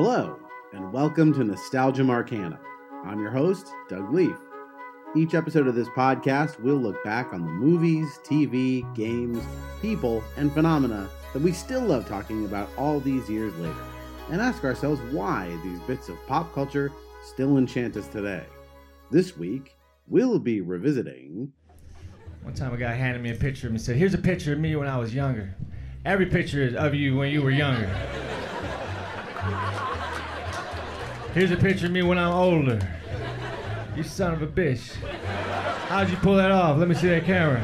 Hello, and welcome to Nostalgium Arcanum. I'm your host, Doug Leaf. Each episode of this podcast, we'll look back on the movies, TV, games, people, and phenomena that we still love talking about all these years later, and ask ourselves why these bits of pop culture still enchant us today. This week, we'll be revisiting. One time a guy handed me a picture of me and said, Here's a picture of me when I was younger. Every picture is of you when you were younger. Here's a picture of me when I'm older. You son of a bitch. How'd you pull that off? Let me see that camera.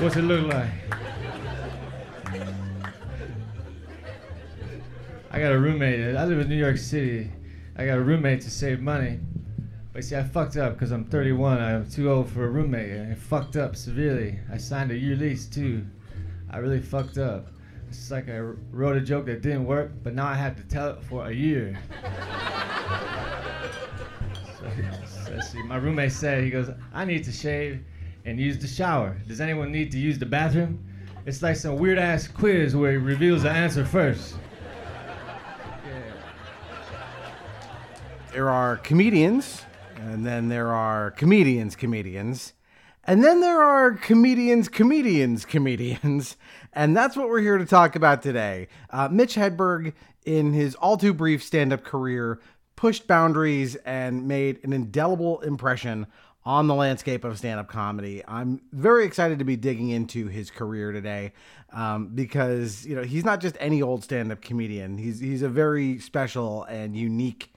What's it look like? I got a roommate. I live in New York City. I got a roommate to save money. But see, I fucked up because I'm 31. I'm too old for a roommate. And I fucked up severely. I signed a year lease too. I really fucked up. It's like I wrote a joke that didn't work, but now I have to tell it for a year. so, so see, my roommate said, he goes, I need to shave and use the shower. Does anyone need to use the bathroom? It's like some weird ass quiz where he reveals the answer first. There are comedians, and then there are comedians, comedians, and then there are comedians, comedians, comedians, and that's what we're here to talk about today. Uh, Mitch Hedberg, in his all too brief stand up career, pushed boundaries and made an indelible impression on the landscape of stand up comedy. I'm very excited to be digging into his career today um, because, you know, he's not just any old stand up comedian, he's, he's a very special and unique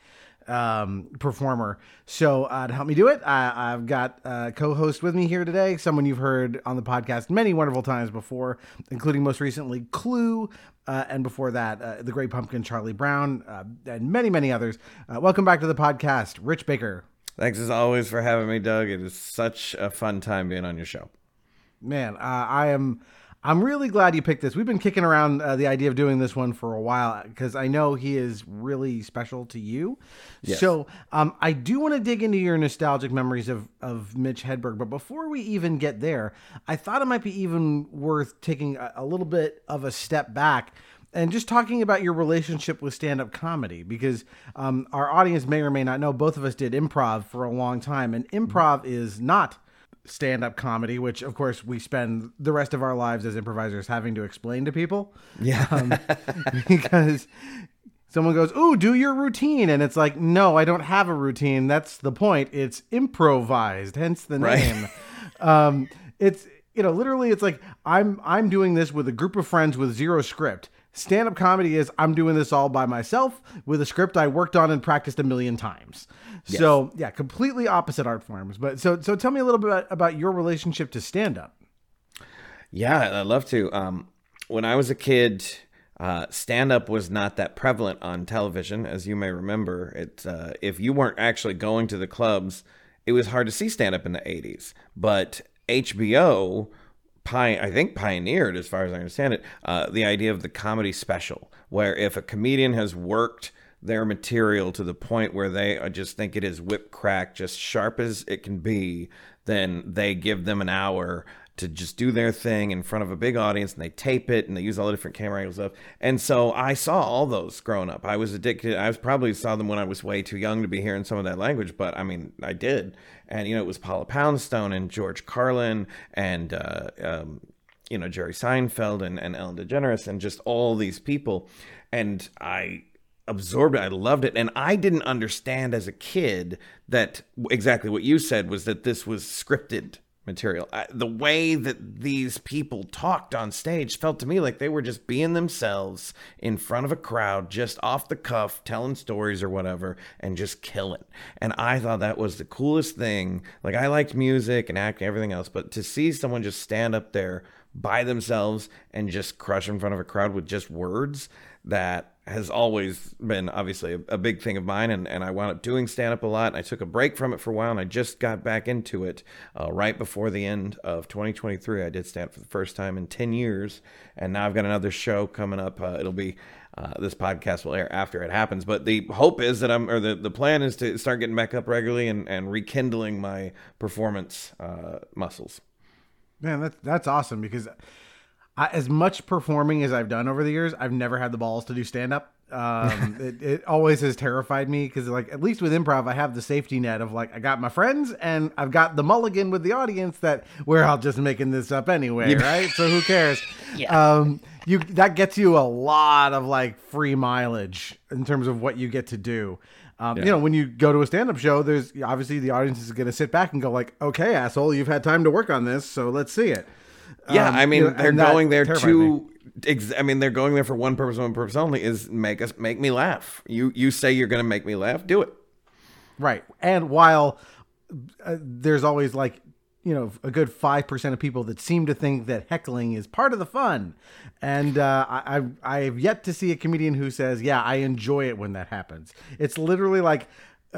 um, performer. So uh, to help me do it, I, I've got a co-host with me here today, someone you've heard on the podcast many wonderful times before, including most recently Clue, uh, and before that, uh, the Great Pumpkin, Charlie Brown, uh, and many, many others. Uh, welcome back to the podcast, Rich Baker. Thanks as always for having me, Doug. It is such a fun time being on your show. Man, uh, I am. I'm really glad you picked this. We've been kicking around uh, the idea of doing this one for a while because I know he is really special to you. Yes. So um, I do want to dig into your nostalgic memories of, of Mitch Hedberg. But before we even get there, I thought it might be even worth taking a, a little bit of a step back and just talking about your relationship with stand-up comedy because um, our audience may or may not know both of us did improv for a long time and improv is not stand-up comedy which of course we spend the rest of our lives as improvisers having to explain to people. Yeah. um, because someone goes ooh do your routine. And it's like no i don't have a routine. That's the point. It's improvised hence the Right. name. Um, it's you know literally it's like i'm i'm doing this with a group of friends with zero script stand-up comedy is i'm doing this all by myself with a script i worked on and practiced a million times so yeah completely opposite art forms but so so tell me a little bit about, about your relationship to stand-up Yeah, I'd love to. Um, when I was a kid, uh, stand up was not that prevalent on television, as you may remember. It uh, if you weren't actually going to the clubs, it was hard to see stand up in the '80s. But HBO, pi- I think pioneered, as far as I understand it, uh, the idea of the comedy special, where if a comedian has worked their material to the point where they uh, just think it is whip crack, just sharp as it can be, then they give them an hour to just do their thing in front of a big audience and they tape it and they use all the different camera angles stuff. And so I saw all those growing up. I was addicted. I was probably saw them when I was way too young to be hearing some of that language, but I mean, I did. And you know, it was Paula Poundstone and George Carlin and uh, um, you know Jerry Seinfeld and, and Ellen DeGeneres and just all these people. And I absorbed it. I loved it. And I didn't understand as a kid that exactly what you said was that this was scripted material. I, the way that these people talked on stage felt to me like they were just being themselves in front of a crowd, just off the cuff, telling stories or whatever, and just killing. And I thought that was the coolest thing. Like, I liked music and acting, everything else, but to see someone just stand up there by themselves and just crush in front of a crowd with just words that has always been obviously a, a big thing of mine and, and i wound up doing stand up a lot. And i took a break from it for a while and i just got back into it uh, right before the end of 2023 i did stand up for the first time in 10 years and now i've got another show coming up. Uh, it'll be uh, this podcast will air after it happens. But the hope is that i'm or the, the plan is to start getting back up regularly and, and rekindling my performance uh, muscles. Man, that's that's awesome because I, as much performing as I've done over the years, I've never had the balls to do stand up. Um, it, it always has terrified me because, like, at least with improv, I have the safety net of like I got my friends and I've got the mulligan with the audience that we're all just making this up anyway, right? So who cares? yeah. Um, you that gets you a lot of like free mileage in terms of what you get to do. Um, Yeah. You know, when you go to a stand-up show, there's obviously the audience is going to sit back and go like, "Okay, asshole, you've had time to work on this, so let's see it." Yeah, Um, I mean you know, they're going there to. Ex- I mean they're going there for one purpose, one purpose only is make us make me laugh. You you say you're going to make me laugh, do it. Right. And while uh, there's always like, you know, a good 5% of people that seem to think that heckling is part of the fun. And uh, I, I've, I've yet to see a comedian who says, yeah, I enjoy it when that happens. It's literally like,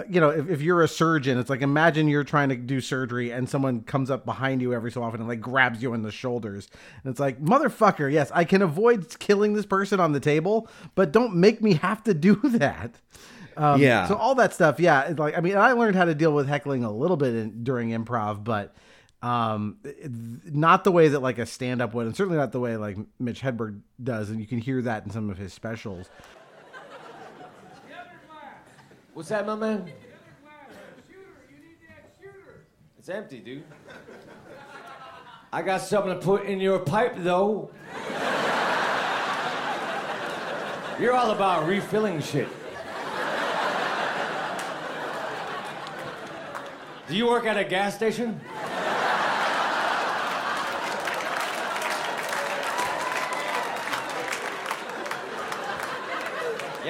you know, if, if you're a surgeon, it's like imagine you're trying to do surgery and someone comes up behind you every so often and like grabs you in the shoulders. And it's like, motherfucker, yes, I can avoid killing this person on the table, but don't make me have to do that. Um, Yeah. So all that stuff, yeah. It's like I mean, I learned how to deal with heckling a little bit in, during improv, but um, not the way that like a stand up would, and certainly not the way like Mitch Hedberg does, and you can hear that in some of his specials. What's that, my man? It's empty, dude. I got something to put in your pipe, though. You're all about refilling shit. Do you work at a gas station?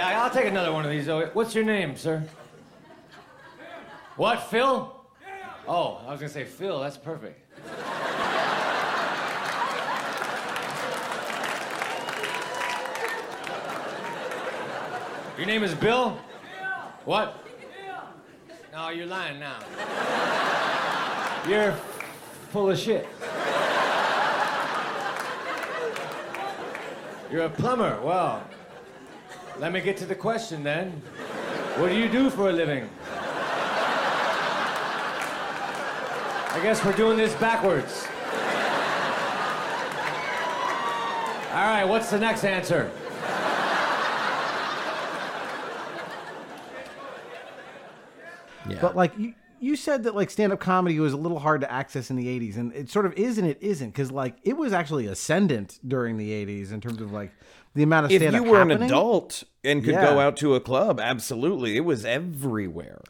I'll take another one of these. What's your name, sir? What, Phil? Oh, I was gonna say Phil. That's perfect. Your name is Bill? What? No, you're lying now. You're full of shit. You're a plumber. Well, let me get to the question then. What do you do for a living? I guess we're doing this backwards. All right, what's the next answer? Yeah. But like you, you said that like stand up comedy was a little hard to access in the '80s, and it sort of is and it isn't because like it was actually ascendant during the '80s in terms of like the amount of stand up. If you were an adult and could go out to a club, absolutely, it was everywhere.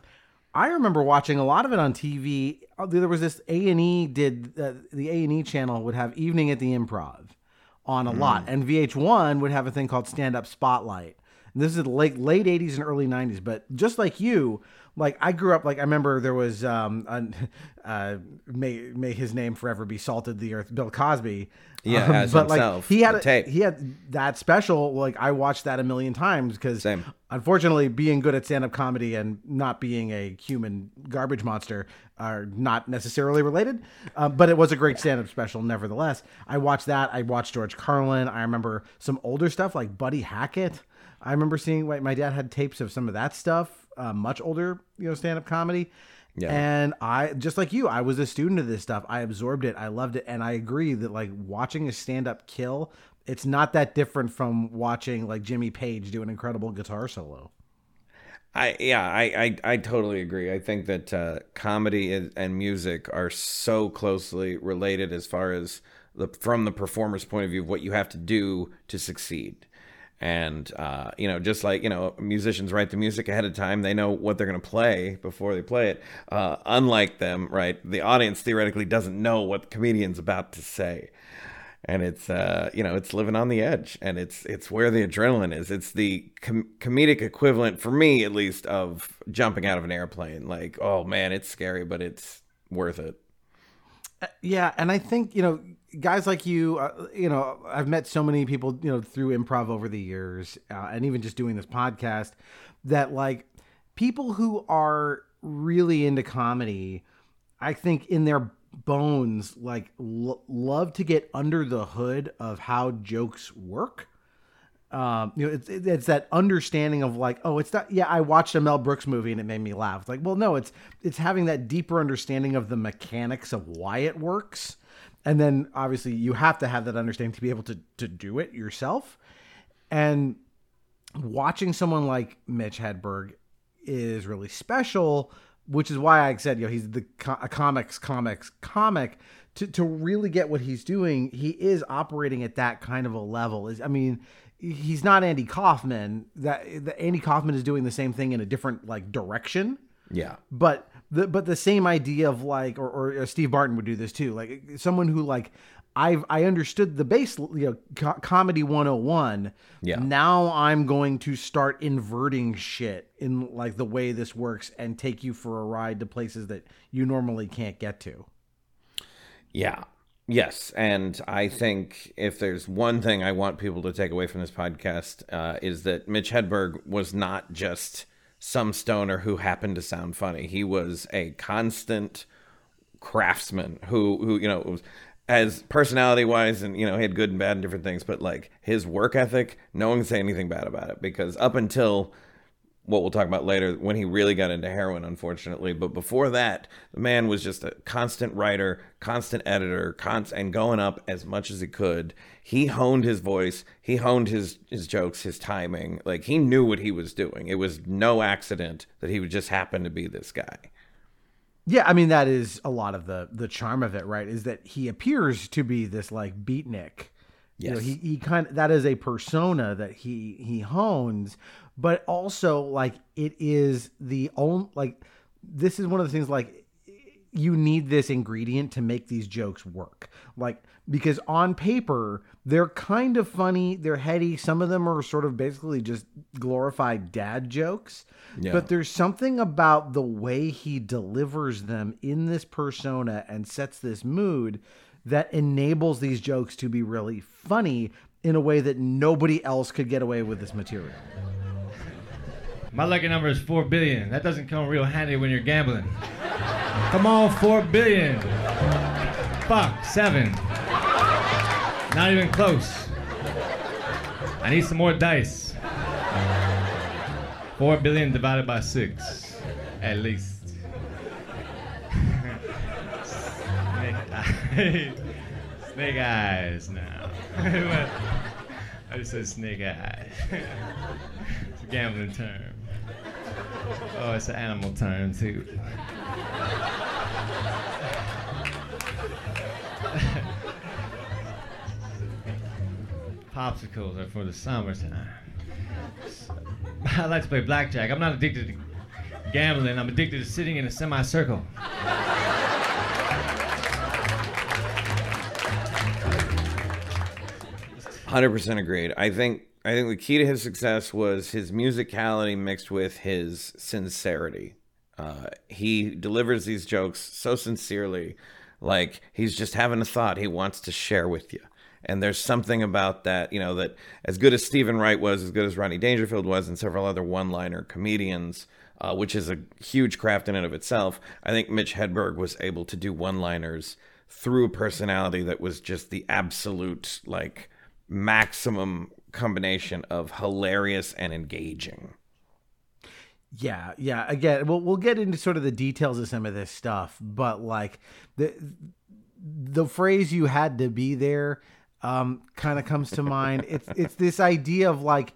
I remember watching a lot of it on TV. Uh, There was this A and E did uh, the A and E channel would have Evening at the Improv on a lot, and VH1 would have a thing called Stand Up Spotlight. And this is the late late '80s and early '90s. But just like you, like I grew up, like I remember there was um, an, uh, may may his name forever be salted the earth, Bill Cosby. Yeah, Um, as but like he had a, tape. he had that special. Like I watched that a million times because unfortunately, being good at stand up comedy and not being a human garbage monster are not necessarily related. Uh, but it was a great stand up special, nevertheless. I watched that. I watched George Carlin. I remember some older stuff like Buddy Hackett. I remember seeing like, my dad had tapes of some of that stuff, uh, much older, you know, stand up comedy. Yeah. And I, just like you, I was a student of this stuff. I absorbed it. I loved it. And I agree that like watching a stand up kill, it's not that different from watching like Jimmy Page do an incredible guitar solo. I yeah, I I, I totally agree. I think that uh, comedy and, and music are so closely related as far as the from the performer's point of view of what you have to do to succeed. And uh, you know, just like you know, musicians write the music ahead of time; they know what they're going to play before they play it. Uh, unlike them, right? The audience theoretically doesn't know what the comedian's about to say and it's uh you know it's living on the edge and it's it's where the adrenaline is it's the com- comedic equivalent for me at least of jumping out of an airplane like oh man it's scary but it's worth it Yeah, and I think you know guys like you. Uh, you know, I've met so many people you know through improv over the years, uh, and even just doing this podcast, that like people who are really into comedy, I think in their bones like l- love to get under the hood of how jokes work um, you know, it's it's that understanding of like, oh, it's not. Yeah, I watched a Mel Brooks movie and it made me laugh. It's like, well, no, it's it's having that deeper understanding of the mechanics of why it works, and then obviously you have to have that understanding to be able to to do it yourself. And watching someone like Mitch Hedberg is really special, which is why I said, you know, he's the co- a comics, comics, comic. To, to really get what he's doing, he is operating at that kind of a level. Is I mean, he's not Andy Kaufman. That, that Andy Kaufman is doing the same thing in a different like direction. Yeah. But the but the same idea of like, or, or Steve Martin would do this too. Like someone who like I've I understood the base, you know, co- comedy 101. Yeah. Now I'm going to start inverting shit in like the way this works and take you for a ride to places that you normally can't get to. Yeah. Yes, and I think if there's one thing I want people to take away from this podcast uh, is that Mitch Hedberg was not just some stoner who happened to sound funny. He was a constant craftsman who, who you know, was as personality wise, and you know, he had good and bad and different things. But like his work ethic, no one can say anything bad about it because up until what we'll talk about later when he really got into heroin unfortunately but before that the man was just a constant writer constant editor constant and going up as much as he could he honed his voice he honed his his jokes his timing like he knew what he was doing it was no accident that he would just happen to be this guy Yeah, I mean that is a lot of the the charm of it, right? Is that he appears to be this like beatnik. You know, Yes. he he kind of that is a persona that he he hones, but also like it is the only like this is one of the things like you need this ingredient to make these jokes work. Like because on paper they're kind of funny, they're heady. Some of them are sort of basically just glorified dad jokes. Yeah. But there's something about the way he delivers them in this persona and sets this mood that enables these jokes to be really funny in a way that nobody else could get away with this material. My lucky number is four billion. That doesn't come real handy when you're gambling. Come on, four billion. Fuck, seven. Not even close. I need some more dice. Four billion divided by six, at least. Snake eyes. Snake eyes now. I just said snake eyes. it's a gambling term. Oh, it's an animal term too. Popsicles are for the summer summertime. I like to play blackjack. I'm not addicted to gambling. I'm addicted to sitting in a semicircle. Hundred percent agreed. I think I think the key to his success was his musicality mixed with his sincerity. Uh, he delivers these jokes so sincerely, like he's just having a thought he wants to share with you. And there's something about that, you know, that as good as Stephen Wright was, as good as Rodney Dangerfield was, and several other one-liner comedians, uh, which is a huge craft in and of itself. I think Mitch Hedberg was able to do one-liners through a personality that was just the absolute like maximum combination of hilarious and engaging. Yeah, yeah. Again, we'll we'll get into sort of the details of some of this stuff, but like the the phrase "you had to be there" um, kind of comes to mind. It's it's this idea of like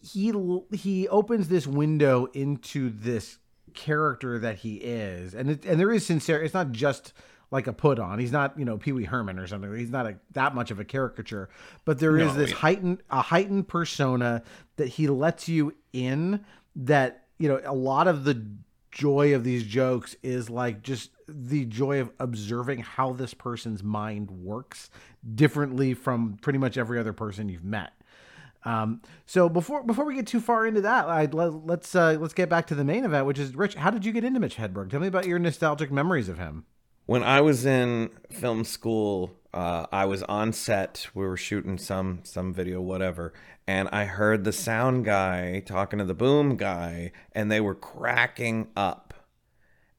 he he opens this window into this character that he is, and it, and there is sincere. It's not just like a put on. He's not you know Pee Wee Herman or something. He's not a, that much of a caricature, but there is No, this yeah. heightened a heightened persona that he lets you in that you know a lot of the joy of these jokes is like just the joy of observing how this person's mind works differently from pretty much every other person you've met um, so before before we get too far into that I'd, let, let's uh, let's get back to the main event which is rich how did you get into mitch hedberg tell me about your nostalgic memories of him When I was in film school, uh, I was on set. We were shooting some some video, whatever, and I heard the sound guy talking to the boom guy, and they were cracking up.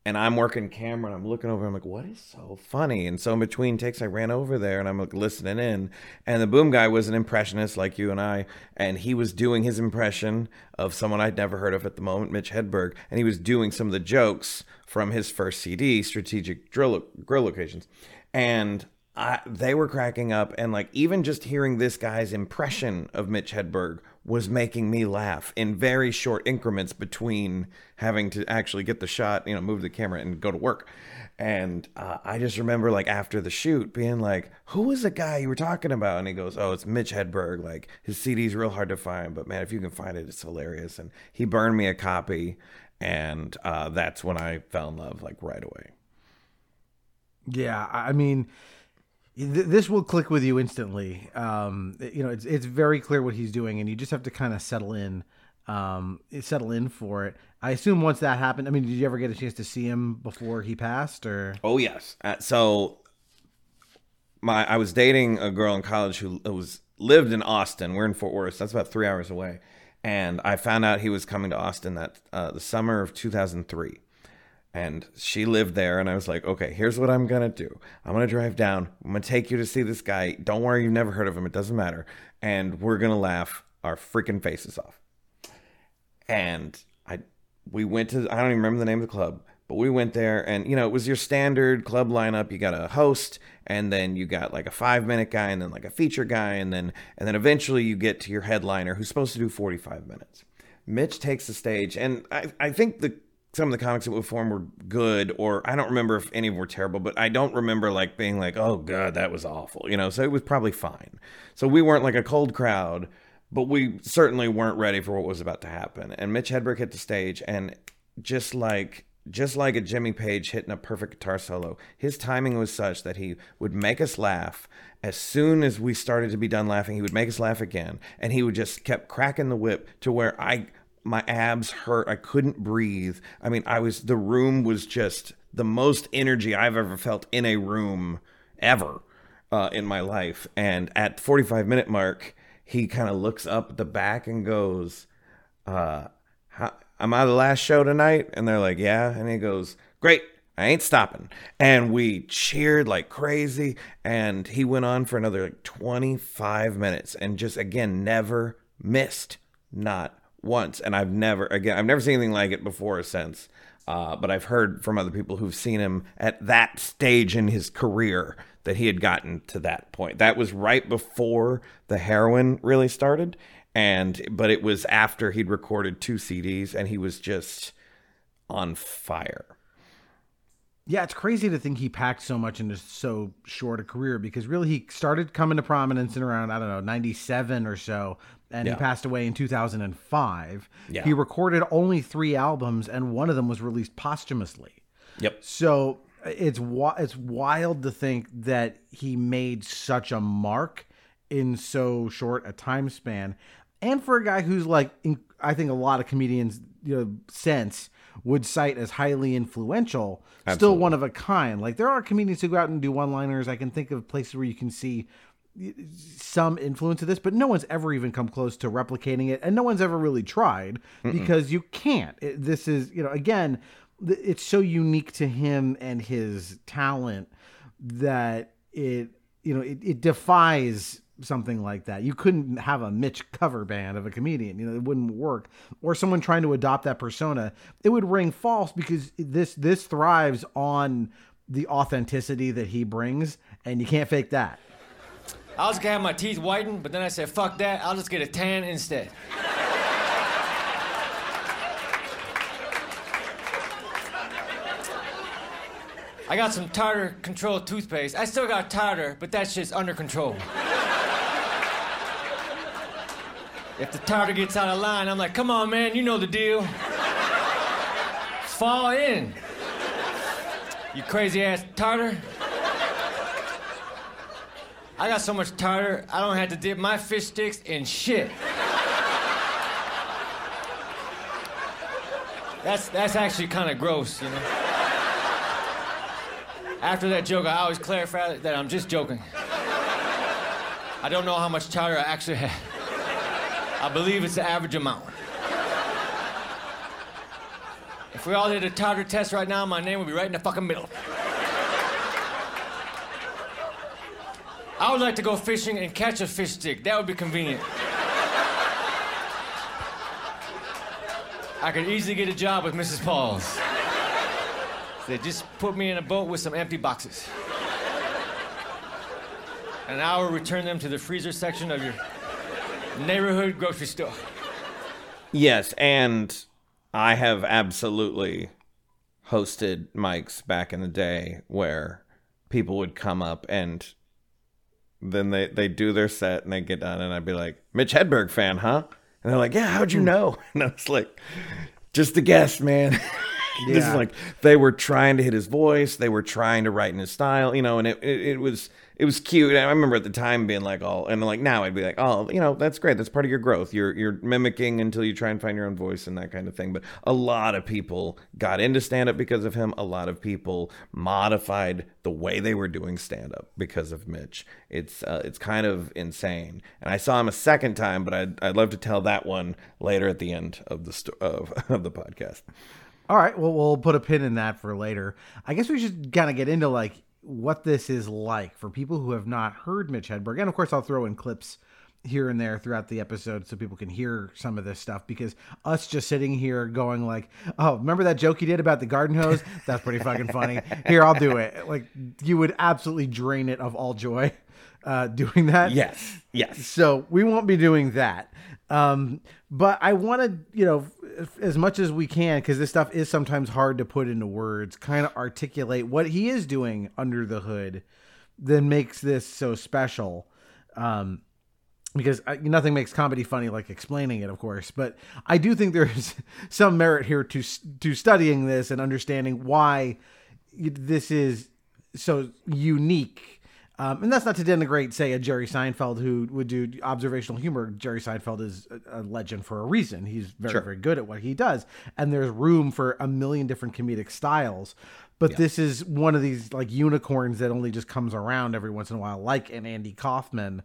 And I'm working camera, and I'm looking over. I'm like, "What is so funny?" And so in between takes, I ran over there, and I'm like listening in. And the boom guy was an impressionist like you and I, and he was doing his impression of someone I'd never heard of at the moment, Mitch Hedberg, and he was doing some of the jokes from his first CD, Strategic Drill Grill Locations, and I, they were cracking up, and like even just hearing this guy's impression of Mitch Hedberg was making me laugh in very short increments between having to actually get the shot, you know, move the camera and go to work. And uh, I just remember, like, after the shoot, being like, Who was the guy you were talking about? And he goes, Oh, it's Mitch Hedberg. Like, his CD's real hard to find, but man, if you can find it, it's hilarious. And he burned me a copy. And uh, that's when I fell in love, like, right away. Yeah, I mean, this will click with you instantly. Um, you know, it's it's very clear what he's doing, and you just have to kind of settle in, um, settle in for it. I assume once that happened, I mean, did you ever get a chance to see him before he passed, or? Oh yes. Uh, so my I was dating a girl in college who was lived in Austin. We're in Fort Worth. That's about three hours away. And I found out he was coming to Austin that uh, the summer of 2003 and she lived there and i was like okay here's what i'm gonna do. I'm gonna drive down. I'm gonna take you to see this guy. Don't worry you've never heard of him. It doesn't matter. And we're gonna laugh our freaking faces off. And i we went to i don't even remember the name of the club but we went there and you know it was your standard club lineup. You got a host and then you got like a five minute guy and then like a feature guy and then and then eventually you get to your headliner who's supposed to do 45 minutes. Mitch takes the stage and i, I think the some of the comics that we formed were good, or I don't remember if any were terrible, but I don't remember like being like, oh god, that was awful, you know. So it was probably fine. So we weren't like a cold crowd, but we certainly weren't ready for what was about to happen. And Mitch Hedberg hit the stage, and just like just like a Jimmy Page hitting a perfect guitar solo, his timing was such that he would make us laugh. As soon as we started to be done laughing, he would make us laugh again, and he would just kept cracking the whip to where I my abs hurt. I couldn't breathe. I mean, I was the room was just the most energy I've ever felt in a room ever uh, in my life. And at 45 minute mark, he kind of looks up the back and goes, uh, "Am I the last show tonight?" And they're like, "Yeah." And he goes, "Great." I ain't stopping. And we cheered like crazy. And he went on for another like 25 minutes and just, again, never missed. Not once, and I've never again I've never seen anything like it before or since. Uh, but I've heard from other people who've seen him at that stage in his career that he had gotten to that point. That was right before the heroin really started, and but it was after he'd recorded two CDs and he was just on fire. Yeah, it's crazy to think he packed so much into so short a career because really he started coming to prominence in around, I don't know, 97 or so, and yeah. he passed away in 2005. Yeah. He recorded only three albums, and one of them was released posthumously. Yep. So uh, it's it's wild to think that he made such a mark in so short a time span, and for a guy who's like, I think a lot of comedians, you know, sense would cite as highly influential, Absolutely. still one of a kind. Like there are comedians who go out and do one-liners. I can think of places where you can see some influence of this, but no one's ever even come close to replicating it, and no one's ever really tried Mm-mm. because you can't. It, this is, you know, again, it's so unique to him and his talent that it, you know, it, it defies something like that. You couldn't have a Mitch cover band of a comedian. You know, it wouldn't work. Or someone trying to adopt that persona. It would ring false because this this thrives on the authenticity that he brings, and you can't fake that. I was gonna have my teeth whitened, but then I said, fuck that, I'll just get a tan instead. I got some tartar control toothpaste. I still got tartar, but that shit's under control. If the tartar gets out of line, I'm like, come on, man, you know the deal. Fall in. You crazy ass tartar. I got so much tartar, I don't have to dip my fish sticks in shit. That's, that's actually kind of gross, you know? After that joke, I always clarify that I'm just joking. I don't know how much tartar I actually have. I believe it's the average amount. If we all did a tartar test right now, my name would be right in the fucking middle. I would like to go fishing and catch a fish stick. That would be convenient. I could easily get a job with Mrs. Paul's. They just put me in a boat with some empty boxes. And I will return them to the freezer section of your neighborhood grocery store. Yes, and I have absolutely hosted mics back in the day where people would come up and then they they do their set and they get done and I'd be like, Mitch Hedberg fan, huh? And they're like, Yeah, how'd you hmm. know? And I was like, just a guess, man. This is like they were trying to hit his voice, they were trying to write in his style, you know, and it, it, it was it was cute. I remember at the time being like, oh, and like now I'd be like, oh, you know, that's great. That's part of your growth. You're you're mimicking until you try and find your own voice and that kind of thing. But a lot of people got into stand up because of him. A lot of people modified the way they were doing stand up because of Mitch. It's uh, it's kind of insane. And I saw him a second time, but I'd I'd love to tell that one later at the end of the sto- of of the podcast. All right, well, we'll put a pin in that for later. I guess we should kind of get into like what this is like for people who have not heard Mitch Hedberg, and of course, I'll throw in clips here and there throughout the episode so people can hear some of this stuff. Because us just sitting here going like, "Oh, remember that joke you did about the garden hose? That's pretty fucking funny." Here, I'll do it. Like you would absolutely drain it of all joy uh, doing that. Yes, yes. So we won't be doing that. Um, but I want to, you know, f- as much as we can, because this stuff is sometimes hard to put into words, kind of articulate what he is doing under the hood that makes this so special. Um, because I, nothing makes comedy funny like explaining it, of course. But I do think there's some merit here to to studying this and understanding why this is so unique. Um, and that's not to denigrate, say, a Jerry Seinfeld who would do observational humor. Jerry Seinfeld is a, a legend for a reason. He's very, Sure. very good at what he does. And there's room for a million different comedic styles. But this is one of these like unicorns that only just comes around every once in a while, like an Andy Kaufman,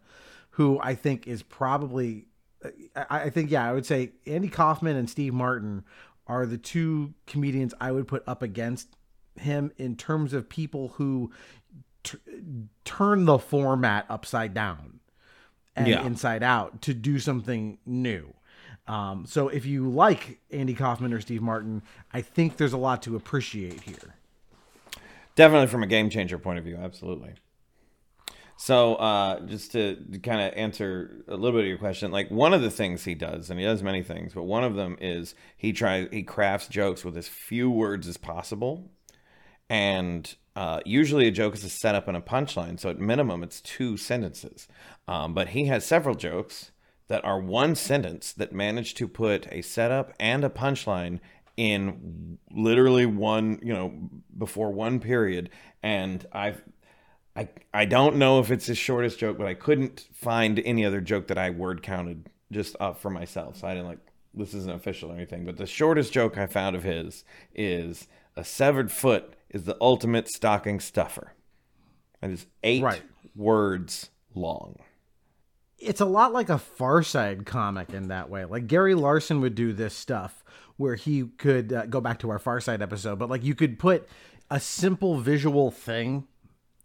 who I think is probably, I, I think, yeah, I would say Andy Kaufman and Steve Martin are the two comedians I would put up against him in terms of people who t- turn the format upside down and Yeah. inside out to do something new. Um, so if you like Andy Kaufman or Steve Martin, I think there's a lot to appreciate here. Definitely from a game changer point of view, absolutely. So, uh, just to kind of answer a little bit of your question, like one of the things he does, and he does many things, but one of them is he tries he crafts jokes with as few words as possible, and uh, usually a joke is a setup and a punchline, so at minimum it's two sentences. Um, but he has several jokes that are one sentence that manage to put a setup and a punchline in literally one, you know, before one period. And I've, I, I don't know if it's his shortest joke, but I couldn't find any other joke that I word counted just up for myself. So I didn't like, this isn't official or anything, but the shortest joke I found of his is a severed foot is the ultimate stocking stuffer. And It is eight Right. words long. it's a lot like a Far Side comic in that way. Like Gary Larson would do this stuff where he could uh, go back to our Far Side episode, but like you could put a simple visual thing.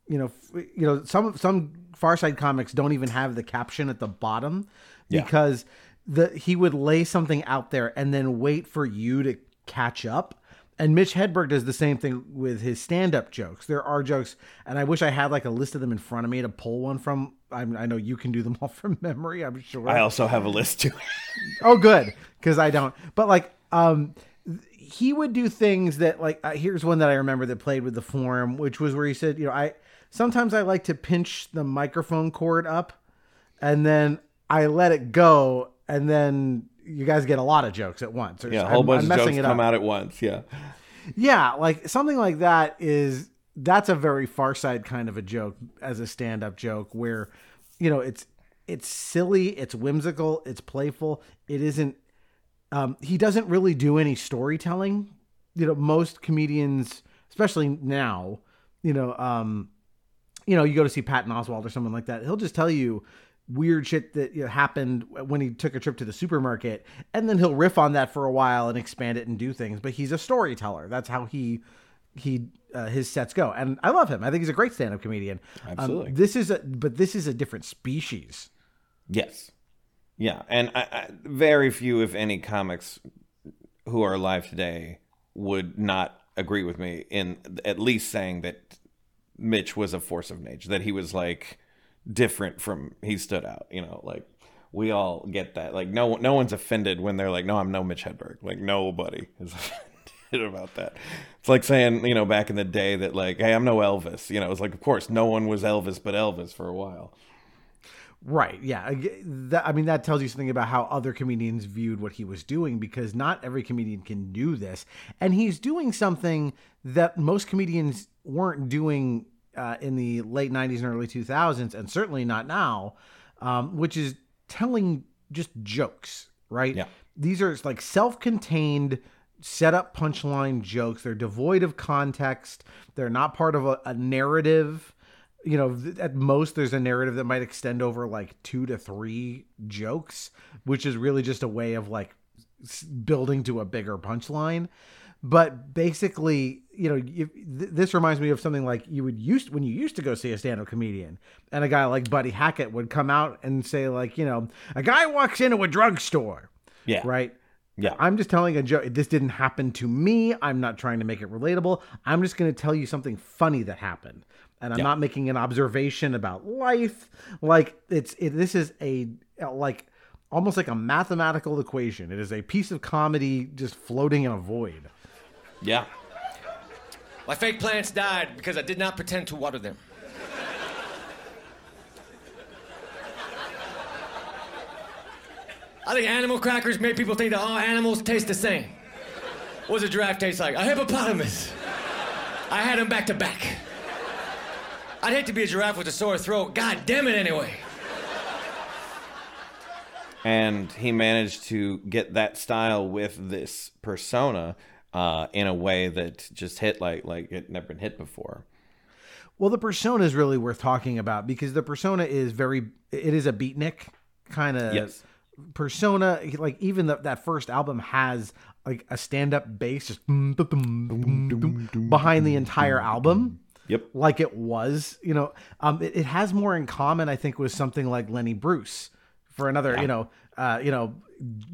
You know, f- you know some some Far Side comics don't even have the caption at the bottom Yeah. because the he would lay something out there and then wait for you to catch up. And Mitch Hedberg does the same thing with his stand-up jokes. There are jokes, and I wish I had like a list of them in front of me to pull one from. I, I know you can do them all from memory. I'm sure. I also have a list too. oh, good, because I don't. But like, um, he would do things that like. Uh, here's one that I remember that played with the form, which was where he said, you know, I sometimes I like to pinch the microphone cord up, and then I let it go, and then you guys get a lot of jokes at once. Or yeah, a I'm- whole bunch I'm of messing jokes come out at once. Yeah. Yeah, like something like that is that's a very far side kind of a joke as a stand up joke where you know it's it's silly, it's whimsical, it's playful. It isn't um he doesn't really do any storytelling. You know, most comedians, especially now, you know, um you know, you go to see Patton Oswalt or someone like that, he'll just tell you weird shit that you know, happened when he took a trip to the supermarket, and then he'll riff on that for a while and expand it and do things. But he's a storyteller. That's how he he uh, his sets go, and I love him. I think he's a great stand-up comedian. Um, Absolutely. this is a but this is a different species. Yes. Yeah, and I, I, very few, if any, comics who are alive today would not agree with me in at least saying that Mitch was a force of nature, that he was like different from he stood out. You know, like we all get that. Like no no one's offended when they're like, no, I'm no Mitch Hedberg. Like nobody is offended about that. It's like saying, you know, back in the day that like, hey, I'm no Elvis. You know, it's like, of course, no one was Elvis but Elvis for a while. Right. Yeah. That, I mean, that tells you something about how other comedians viewed what he was doing because not every comedian can do this. And he's doing something that most comedians weren't doing uh, in the late 90s and early 2000s, and certainly not now, um, which is telling just jokes, right? Yeah. These are like self contained set up punchline jokes. They're devoid of context, they're not part of a, a narrative you know, at most there's a narrative that might extend over like two to three jokes, which is really just a way of like building to a bigger punchline. But basically, you know, you, th- this reminds me of something like you would used when you used to go see a stand-up comedian, and a guy like Buddy Hackett would come out and say like, you know, a guy walks into a drugstore, Yeah. right? Yeah. I'm just telling a joke. This didn't happen to me. I'm not trying to make it relatable. I'm just going to tell you something funny that happened. And I'm Yeah. not making an observation about life. Like it's it, this is a uh, like almost like a mathematical equation. It is a piece of comedy just floating in a void. Yeah. My fake plants died because I did not pretend to water them. I think animal crackers made people think that all animals taste the same. What does a giraffe taste like? A hippopotamus. I had them back to back. I'd hate to be a giraffe with a sore throat. God damn it, anyway. and he managed to get that style with this persona uh, in a way that just hit like like it never been hit before. Well, the persona is really worth talking about because the persona is very it is a beatnik kind of Yes. persona like even the, that first album has like a stand-up bass just behind the entire album Yep. like it was you know um it, it has more in common i think with something like lenny bruce for another you know uh you know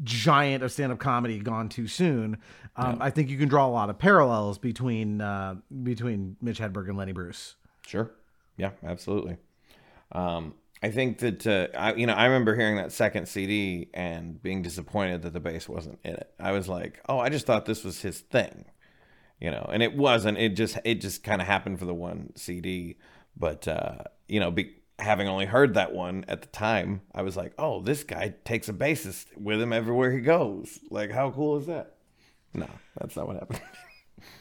giant of stand-up comedy gone too soon um i think you can draw a lot of parallels between uh between mitch hedberg and lenny bruce Sure. Yeah, absolutely. Um, I think that uh, I, you know, I remember hearing that second CD and being disappointed that the bass wasn't in it. I was like, oh, I just thought this was his thing, you know, and it wasn't. It just it just kind of happened for the one CD. But uh, you know, be, having only heard that one at the time, I was like, oh, this guy takes a bassist with him everywhere he goes. Like, how cool is that? No, that's not what happened.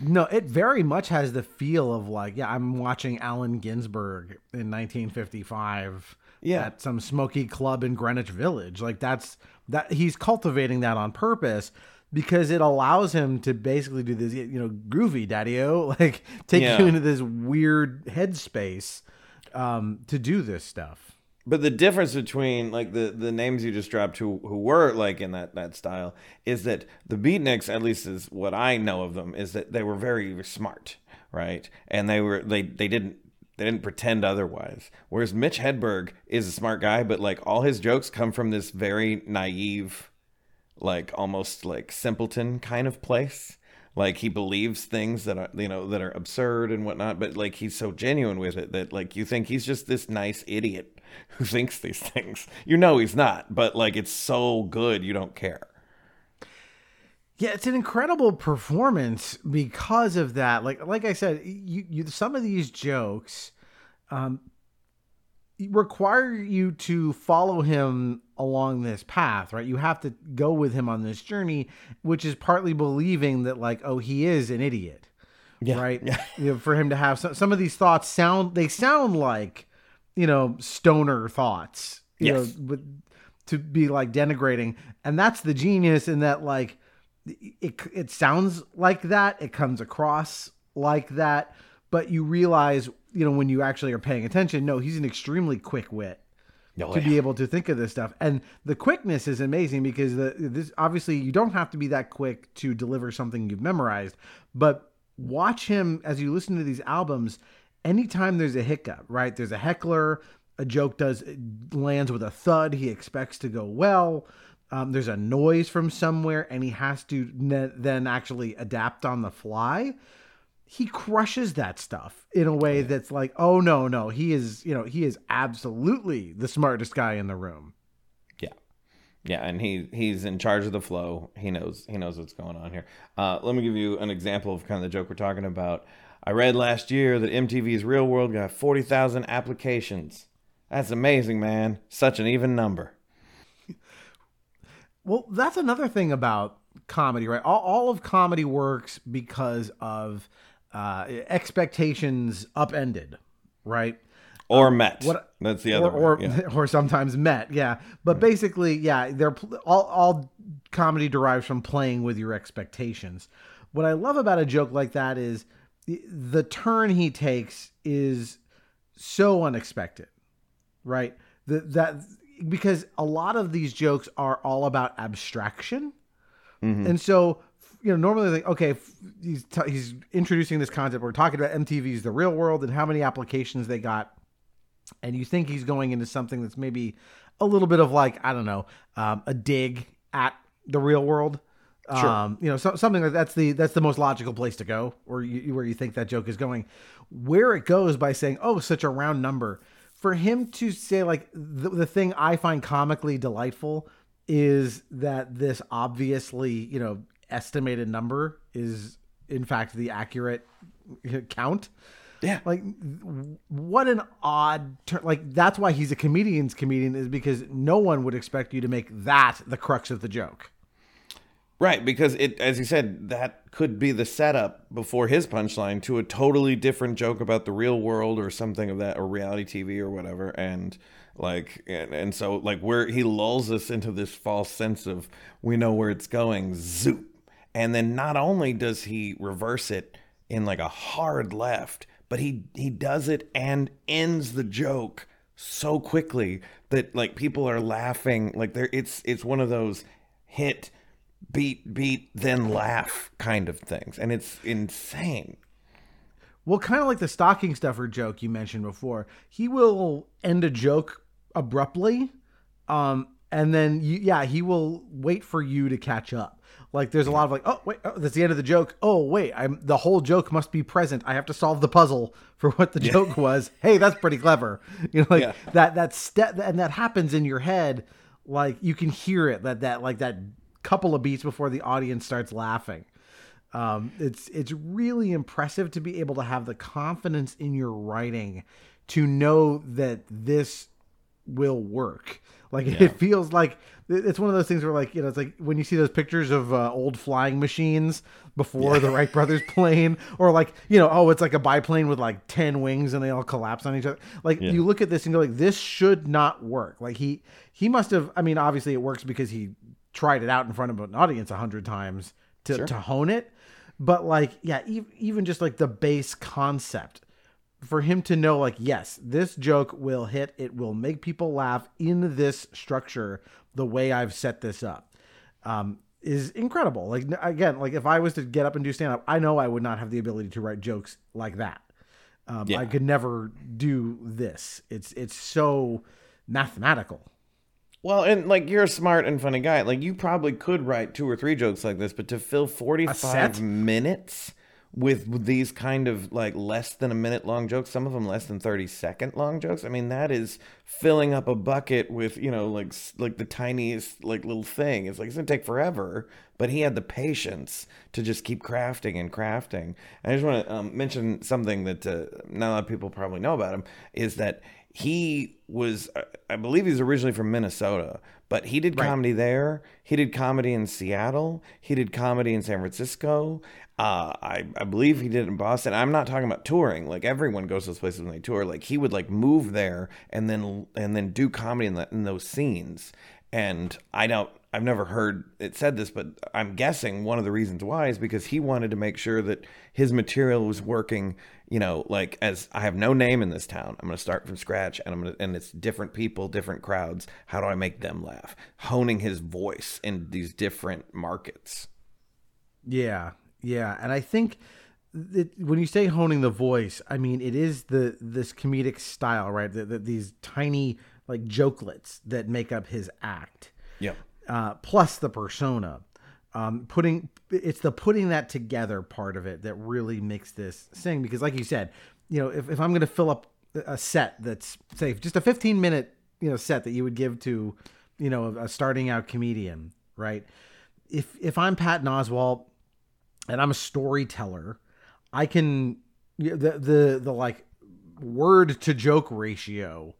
No, it very much has the feel of like, yeah, I'm watching Allen Ginsberg in 1955 Yeah. at some smoky club in Greenwich Village. Like that's that he's cultivating that on purpose because it allows him to basically do this, you know, groovy daddy-o, like take Yeah. you into this weird headspace um, to do this stuff. But the difference between like the the names you just dropped who who were like in that that style is that the beatniks at least is what I know of them is that they were very smart, right? And they were they they didn't they didn't pretend otherwise. Whereas Mitch Hedberg is a smart guy, but like all his jokes come from this very naive like almost like simpleton kind of place. Like he believes things that are you know that are absurd and whatnot, but like he's so genuine with it that like you think he's just this nice idiot who thinks these things. You know he's not, but like it's so good you don't care. Yeah, it's an incredible performance because of that. Like like I said, you, you some of these jokes um require you to follow him along this path, right? You have to go with him on this journey, which is partly believing that like oh, he is an idiot. Right? You know, for him to have some, some of these thoughts sound they sound like, you know, stoner thoughts. You Yes. know, but to be like denigrating. And that's the genius in that like it it sounds like that it comes across like that but you realize you know when you actually are paying attention no he's an extremely quick wit Oh, to yeah. be able to think of this stuff. And the quickness is amazing because the this obviously you don't have to be that quick to deliver something you've memorized but watch him as you listen to these albums anytime there's a hiccup right? There's a heckler a joke does lands with a thud he expects to go well um, there's a noise from somewhere and he has to ne- then actually adapt on the fly he crushes that stuff in a way that's like oh no no he is you know he is absolutely the smartest guy in the room Yeah. Yeah, and he he's in charge of the flow. He knows he knows what's going on here. Uh, let me give you an example of kind of the joke we're talking about. I read last year that MTV's Real World got forty thousand applications. That's amazing, man. Such an even number. Well, that's another thing about comedy, right? All, all of comedy works because of uh, expectations upended, right? Or met. Um, what- That's the other. or or, yeah. or sometimes met, yeah. But basically, yeah, they're all all comedy derives from playing with your expectations. What I love about a joke like that is the, the turn he takes is so unexpected, right? The, that because a lot of these jokes are all about abstraction, and so you know normally like okay he's t- he's introducing this concept. We're talking about MTV's The Real World and how many applications they got and you think he's going into something that's maybe a little bit of like I don't know um, a dig at the real world. Um, you know, so, something like that's the that's the most logical place to go, or you, where you think that joke is going. Where it goes by saying, "Oh, such a round number," for him to say like the, the thing I find comically delightful is that this obviously you know estimated number is in fact the accurate count. Yeah. Like, what an odd turn. Like, that's why he's a comedian's comedian, is because no one would expect you to make that the crux of the joke. Right, because it, as you said, that could be the setup before his punchline to a totally different joke about the real world or something of that, or reality TV or whatever. And like, and, and so like where he lulls us into this false sense of we know where it's going, zoop. And then not only does he reverse it in like a hard left, but he he does it and ends the joke so quickly that like people are laughing like there it's it's one of those hit beat beat then laugh kind of things and it's insane Well, kind of like the stocking stuffer joke you mentioned before. He will end a joke abruptly, um, and then you, yeah, he will wait for you to catch up. Like there's a lot of like, oh wait, oh, that's the end of the joke. Oh wait, I'm the whole joke must be present. I have to solve the puzzle for what the joke was. Hey, that's pretty clever. You know, like Yeah. that that step and that happens in your head. Like you can hear it that that like that couple of beats before the audience starts laughing. Um, it's it's really impressive to be able to have the confidence in your writing to know that this will work. Like it feels like it's one of those things where like you know it's like when you see those pictures of uh, old flying machines before the Wright brothers plane or like you know oh it's like a biplane with like 10 wings and they all collapse on each other. Like you look at this and go like this should not work. Like he he must have I mean obviously it works because he tried it out in front of an audience a hundred times to, to hone it. But like yeah even just like the base concept for him to know like yes this joke will hit. It will make people laugh in this structure the way i've set this up um, is incredible. Like again like if i was to get up and do stand up i know i would not have the ability to write jokes like that. Um, Yeah. i could never do this. It's it's so mathematical. Well and like you're a smart and funny guy. Like you probably could write two or three jokes like this but to fill 45 minutes with, these kind of like less than a minute long jokes some of them less than 30 second long jokes. I mean that is filling up a bucket with you know like like the tiniest like little thing. It's like it's gonna take forever but he had the patience to just keep crafting and crafting. And i just want to um, mention something that uh, not a lot of people probably know about him is that he was uh, i believe he's originally from minnesota but he did comedy there he did comedy in seattle he did comedy in san francisco uh, I, I believe he did it in Boston. I'm not talking about touring. Like everyone goes to those places when they tour. Like he would like move there and then and then do comedy in, that in those scenes. And I don't. I've never heard it said this, but I'm guessing one of the reasons why is because he wanted to make sure that his material was working. You know, like as I have no name in this town, I'm going to start from scratch, and I'm going to and it's different people, different crowds. How do I make them laugh? Honing his voice in these different markets. Yeah, yeah, and I think that when you say honing the voice, I mean it is the this comedic style, right? The, the, these tiny like jokelets that make up his act, Yeah. uh, plus the persona. Um, putting it's the putting that together part of it that really makes this sing because, like you said, you know, if, if I'm going to fill up a set that's say just a 15 minute you know set that you would give to you know, a starting out comedian, right? If if I'm Patton Oswalt and I'm a storyteller, I can the the the like word to joke ratio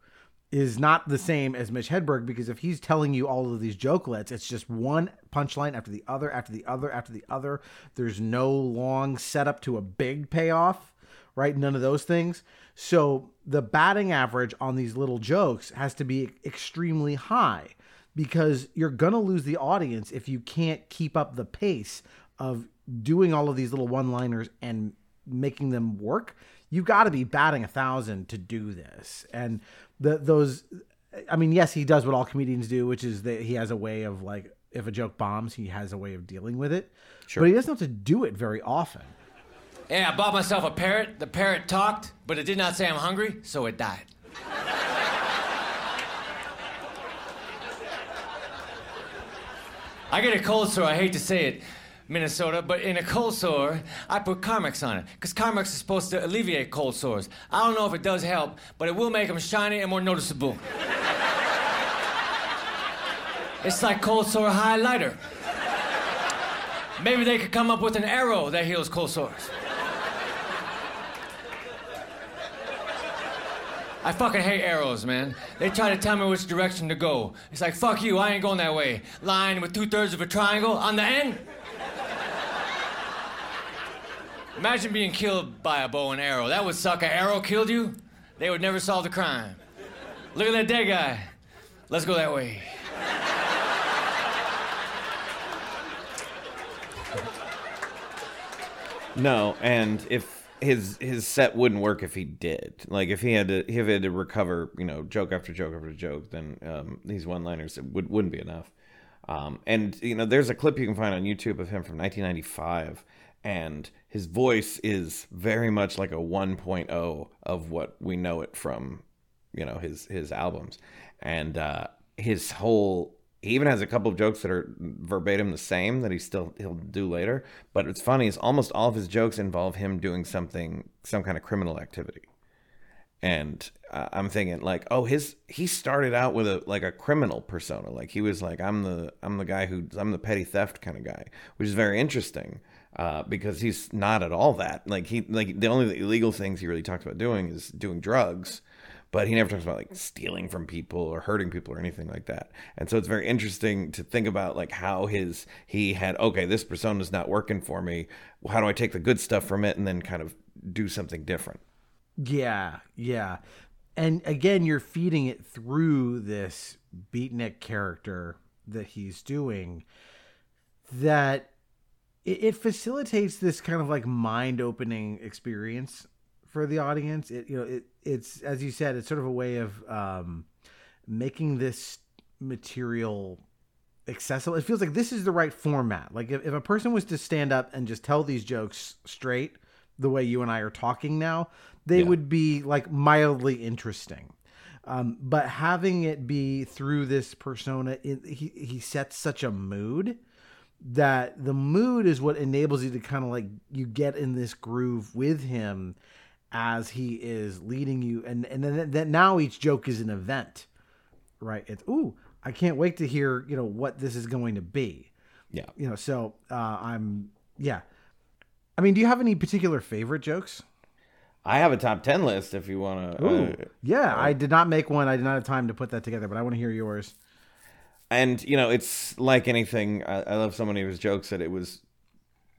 is not the same as Mitch Hedberg because if he's telling you all of these jokelets, it's just one punchline after the other, after the other, after the other. There's no long setup to a big payoff, right? None of those things. So the batting average on these little jokes has to be extremely high because you're going to lose the audience if you can't keep up the pace of doing all of these little one liners and making them work. You've got to be batting a thousand to do this. And the those I mean, yes, he does what all comedians do, which is that he has a way of like if a joke bombs, he has a way of dealing with it. Sure. But he doesn't have to do it very often. Yeah, I bought myself a parrot. The parrot talked, but it did not say I'm hungry, so it died. I get a cold sore, I hate to say it. Minnesota, but in a cold sore, I put Carmex on it because Carmex is supposed to alleviate cold sores. I don't know if it does help, but it will make them shiny and more noticeable. it's like cold sore highlighter. Maybe they could come up with an arrow that heals cold sores. I fucking hate arrows, man. They try to tell me which direction to go. It's like, fuck you, I ain't going that way. Line with two thirds of a triangle on the end. Imagine being killed by a bow and arrow. That would suck. An arrow killed you, they would never solve the crime. Look at that dead guy. Let's go that way. No, and if his his set wouldn't work if he did. Like if he had to if he had to recover, you know, joke after joke after joke, then um, these one liners would wouldn't be enough. Um, and you know, there's a clip you can find on YouTube of him from 1995 and his voice is very much like a 1.0 of what we know it from you know his his albums. And uh his whole he even has a couple of jokes that are verbatim the same that he still he'll do later. But what's funny is almost all of his jokes involve him doing something some kind of criminal activity. And uh, i'm thinking like oh his he started out with a like a criminal persona. Like he was like i'm the i'm the guy who i'm the petty theft kind of guy which is very interesting uh, because he's not at all that. Like he like the only illegal things he really talks about doing is doing drugs, but he never talks about like stealing from people or hurting people or anything like that. And so it's very interesting to think about like how his he had okay, this persona is not working for me. How do I take the good stuff from it and then kind of do something different? Yeah, yeah. And again, you're feeding it through this beatnik character that he's doing that it, it facilitates this kind of like mind opening experience for the audience. It you know it it's as you said, it's sort of a way of um, making this material accessible. It feels like this is the right format. Like if, if a person was to stand up and just tell these jokes straight, the way you and I are talking now, they yeah. would be like mildly interesting. Um, but having it be through this persona, it, he he sets such a mood that the mood is what enables you to kind of like you get in this groove with him as he is leading you and and then that now each joke is an event right? It's ooh i can't wait to hear you know what this is going to be. Yeah. You know so uh i'm yeah. I mean do you have any particular favorite jokes? I have a top 10 list if you want to. Uh, yeah, uh, I did not make one. I did not have time to put that together, but I want to hear yours and you know it's like anything I, I, love so many of his jokes that it was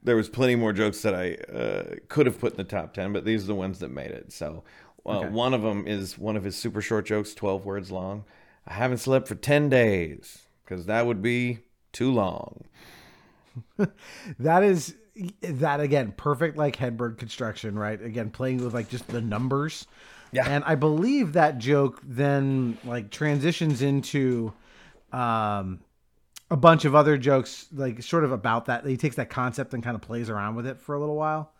there was plenty more jokes that i uh, could have put in the top 10 but these are the ones that made it. So uh, okay. one of them is one of his super short jokes 12 words long. I haven't slept for 10 days because that would be too long. That is that again perfect like Hedberg construction right? Again playing with like just the numbers. Yeah. And i believe that joke then like transitions into um, a bunch of other jokes, like sort of about that. He takes that concept and kind of plays around with it for a little while.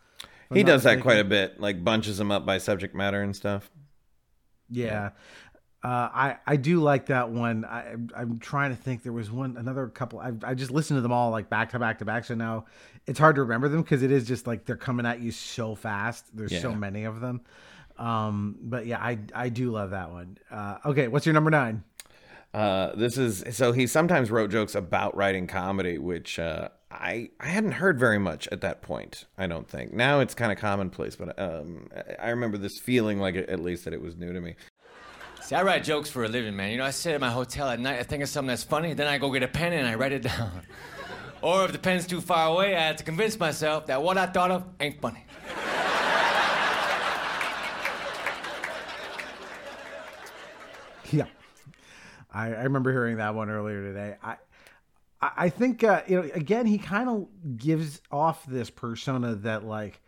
He does that quite a bit, like bunches them up by subject matter and stuff. Yeah. Uh, I I do like that one. I I'm trying to think. There was one another couple. I I just listened to them all like back to back to back. So now it's hard to remember them because it is just like they're coming at you so fast. There's yeah. so many of them. Um, but yeah, I I do love that one. Uh, okay, what's your number nine? Uh, this is so he sometimes wrote jokes about writing comedy, which uh, I I hadn't heard very much at that point. I don't think now it's kind of commonplace, but um, I remember this feeling like at least that it was new to me. See, I write jokes for a living, man. You know, I sit at my hotel at night, I think of something that's funny, then I go get a pen and I write it down. or if the pen's too far away, I have to convince myself that what I thought of ain't funny. Yeah, I, I remember hearing that one earlier today. I I think uh, you know again he kind of gives off this persona that like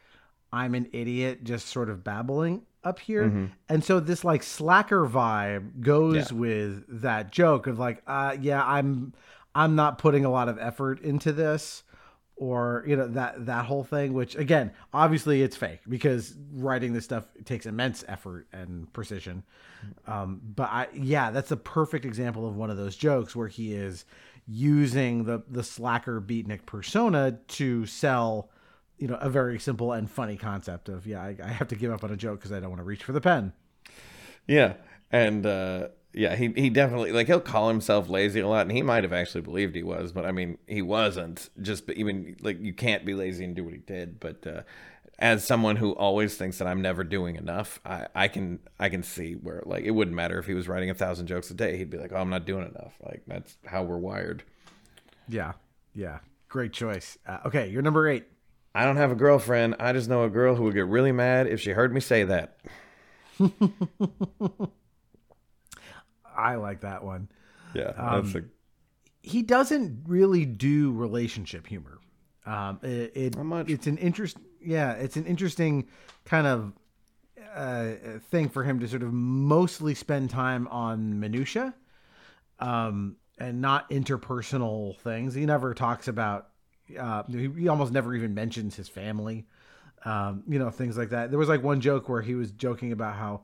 I'm an idiot, just sort of babbling up here, and so this like slacker vibe goes Yeah. with that joke of like, uh, yeah, I'm I'm not putting a lot of effort into this. Or you know that that whole thing, which again, obviously it's fake because writing this stuff takes immense effort and precision. Um, but I, yeah, that's a perfect example of one of those jokes where he is using the the slacker beatnik persona to sell, you know, a very simple and funny concept of yeah, I, I have to give up on a joke because I don't want to reach for the pen. Yeah, and uh, yeah, he he definitely like he'll call himself lazy a lot, and he might have actually believed he was, but I mean he wasn't. Just even like you can't be lazy and do what he did. But uh, as someone who always thinks that I'm never doing enough, I, I can I can see where like it wouldn't matter if he was writing a thousand jokes a day, he'd be like, oh, I'm not doing enough. Like that's how we're wired. Yeah, yeah, great choice. Uh, okay, you're number eight. I don't have a girlfriend. I just know a girl who would get really mad if she heard me say that. I like that one. Yeah, Um, a, he doesn't really do relationship humor. Um, it, it it's an interest. Yeah, it's an interesting kind of uh, thing for him to sort of mostly spend time on minutia, um, and not interpersonal things. He never talks about. Uh, he, he almost never even mentions his family. Um, you know, things like that. There was like one joke where he was joking about how,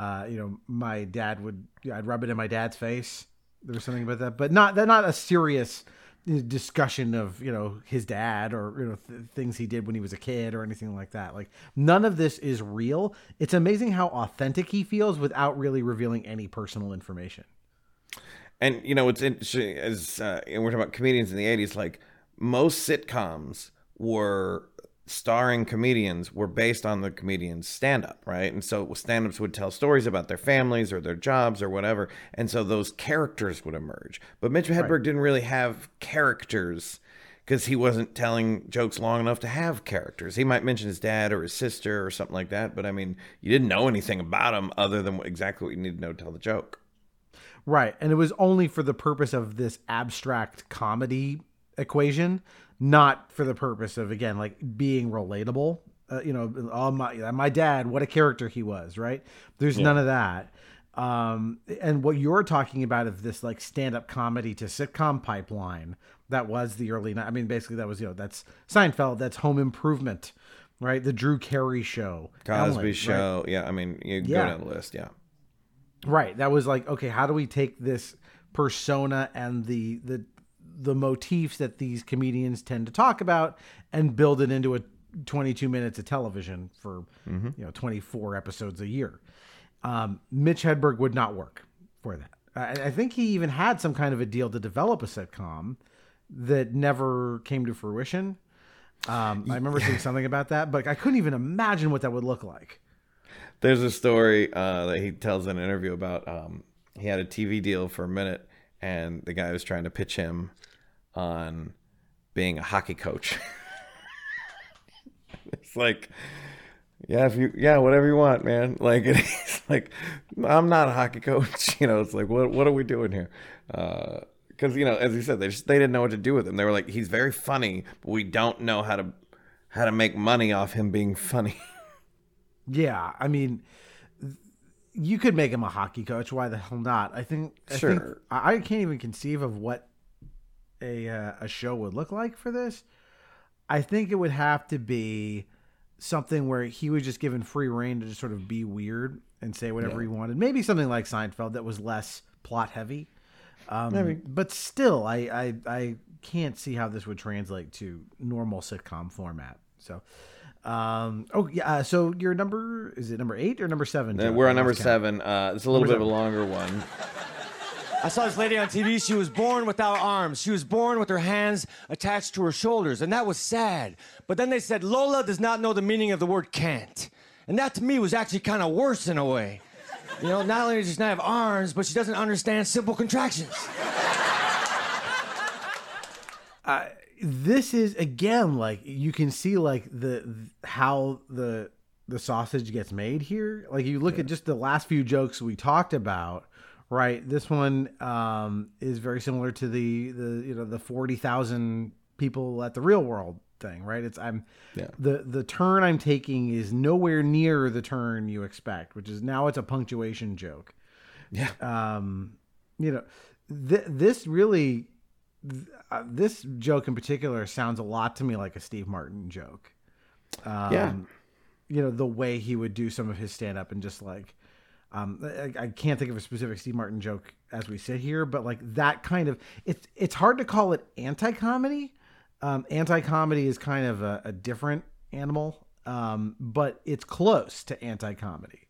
uh, you know, my dad would, I'd rub it in my dad's face. There was something about that, but not that not a serious discussion of you know his dad or you know th- things he did when he was a kid or anything like that. Like none of this is real. It's amazing how authentic he feels without really revealing any personal information. And you know what's interesting is uh, and we're talking about comedians in the '80s. Like most sitcoms were starring comedians were based on the comedian's stand-up, right? And so stand-ups would tell stories about their families or their jobs or whatever, and so those characters would emerge. But Mitch Hedberg didn't really have characters because he wasn't telling jokes long enough to have characters. He might mention his dad or his sister or something like that, but I mean, you didn't know anything about him other than exactly what you need to know to tell the joke. Right. And it was only for the purpose of this abstract comedy equation, not for the purpose of, again, like being relatable. Uh, you know, oh, my, my dad, what a character he was, right? There's none of that. Um, and what you're talking about is this like stand up comedy to sitcom pipeline that was the early, I mean, basically, that was, you know, that's Seinfeld, that's Home Improvement, right? The Drew Carey show, Cosby Ellen, right? Show. Yeah, I mean, you Yeah. go down the list. Yeah. Right. That was like, okay, how do we take this persona and the the the motifs that these comedians tend to talk about and build it into a 22 minutes of television for you know 24 episodes a year. Um, Mitch Hedberg would not work for that. I, I think he even had some kind of a deal to develop a sitcom that never came to fruition. Um, I remember seeing something about that, but I couldn't even imagine what that would look like. There's a story uh, that he tells in an interview about um, he had a TV deal for a minute, and the guy was trying to pitch him on being a hockey coach. it's like, yeah, if you, yeah, whatever you want, man. Like, it's like, I'm not a hockey coach. You know, it's like, what, what are we doing here? Uh, because you know, as he said, they just they didn't know what to do with him. They were like, he's very funny, but we don't know how to how to make money off him being funny. Yeah, I mean, you could make him a hockey coach. Why the hell not? I think. I think Sure. I I can't even conceive of what a uh, a show would look like for this. I think it would have to be something where he was just given free reign to just sort of be weird and say whatever he wanted. Maybe something like Seinfeld that was less plot heavy. Um, Maybe. But still, I, I I can't see how this would translate to normal sitcom format. So, um, oh yeah. Uh, so your number is it number eight or number seven? Uh, Joe? we're on number seven. Uh, it's a little Number bit of a longer one. I saw this lady on TV. She was born without arms. She was born with her hands attached to her shoulders, and that was sad. But then they said Lola does not know the meaning of the word can't. And that to me was actually kind of worse in a way. You know, not only does she not have arms, but she doesn't understand simple contractions. this is again like you can see like the how the the sausage gets made here like you look at just the last few jokes we talked about right this one um is very similar to the the you know the 40,000 people at the real world thing right it's i'm Yeah. the the turn i'm taking is nowhere near the turn you expect which is now it's a punctuation joke Yeah. um, you know, th- this really, th- uh, this joke in particular sounds a lot to me like a Steve Martin joke. Um, Yeah. You know, the way he would do some of his stand up and just like, um, I, I can't think of a specific Steve Martin joke as we sit here, but like that kind of, it's, it's hard to call it anti comedy. Um, anti comedy is kind of a, a different animal, um, but it's close to anti comedy.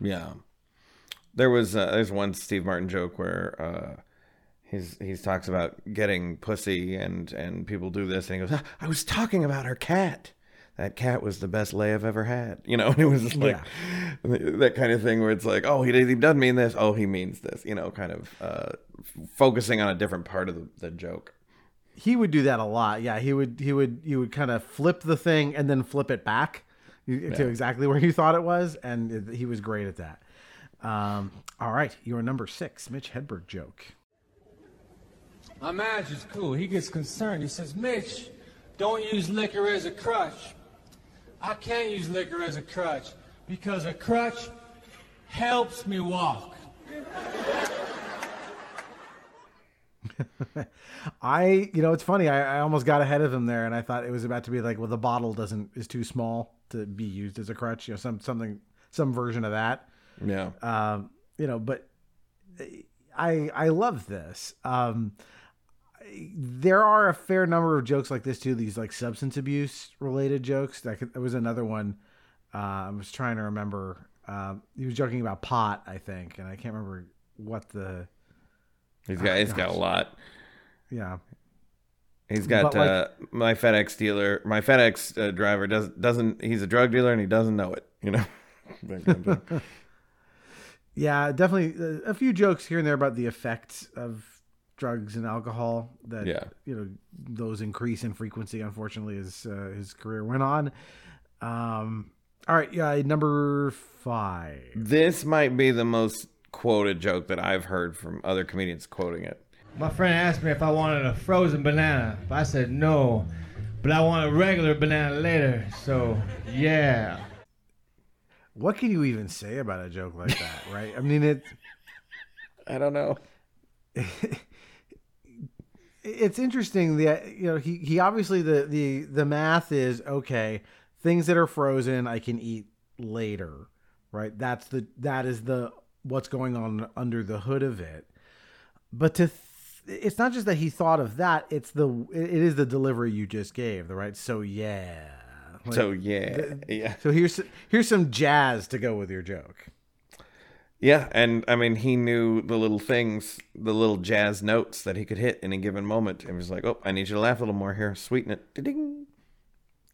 Yeah. There was uh, there's one Steve Martin joke where uh, he's he talks about getting pussy and and people do this and he goes, "Ah, I was talking about her cat. That cat was the best lay I've ever had. You know, and it was just like that kind of thing where it's like, oh, he he doesn't mean this. Oh, he means this. You know, kind of uh, f- focusing on a different part of the, the joke. he would do that a lot. Yeah, he would he would he would kind of flip the thing and then flip it back to exactly where you thought it was, and he was great at that. Um, all right, your number six, Mitch Hedberg joke. My manager's cool. He gets concerned. He says, Mitch, don't use liquor as a crutch. I can't use liquor as a crutch because a crutch helps me walk. I, you know, it's funny. I, I almost got ahead of him there, and I thought it was about to be like, well, the bottle doesn't is too small to be used as a crutch. You know, some something some version of that. Yeah. um, you know, but I I love this. Um, there are a fair number of jokes like this too. These like substance abuse related jokes. That could, there was another one. Uh, I was trying to remember. Um, he was joking about pot, I think, and I can't remember what the He's got he's got a lot. yeah. He's got like- uh, my FedEx dealer, my FedEx uh, driver does doesn't he's a drug dealer and he doesn't know it. You know. That kind of thing. Yeah, definitely uh, a few jokes here and there about the effects of drugs and alcohol. That Yeah. you know those increase in frequency. Unfortunately, as uh, his career went on. Um, all right, yeah, number five. this might be the most quoted joke that I've heard from other comedians quoting it. My friend asked me if I wanted a frozen banana. I said no, but I want a regular banana later. So yeah. What can you even say about a joke like that, right? I mean, it I don't know. it's interesting that you know he he obviously the the the math is okay. Things that are frozen, I can eat later, right? That's the that is the what's going on under the hood of it. But to th- it's not just that he thought of that; it's the it is the delivery you just gave, the right? So yeah. Like, So yeah, yeah, so here's here's some jazz to go with your joke. Yeah. And I mean, he knew the little things, the little jazz notes that he could hit in a given moment, and was like, "Oh, I need you to laugh a little more here, sweeten it." Ding.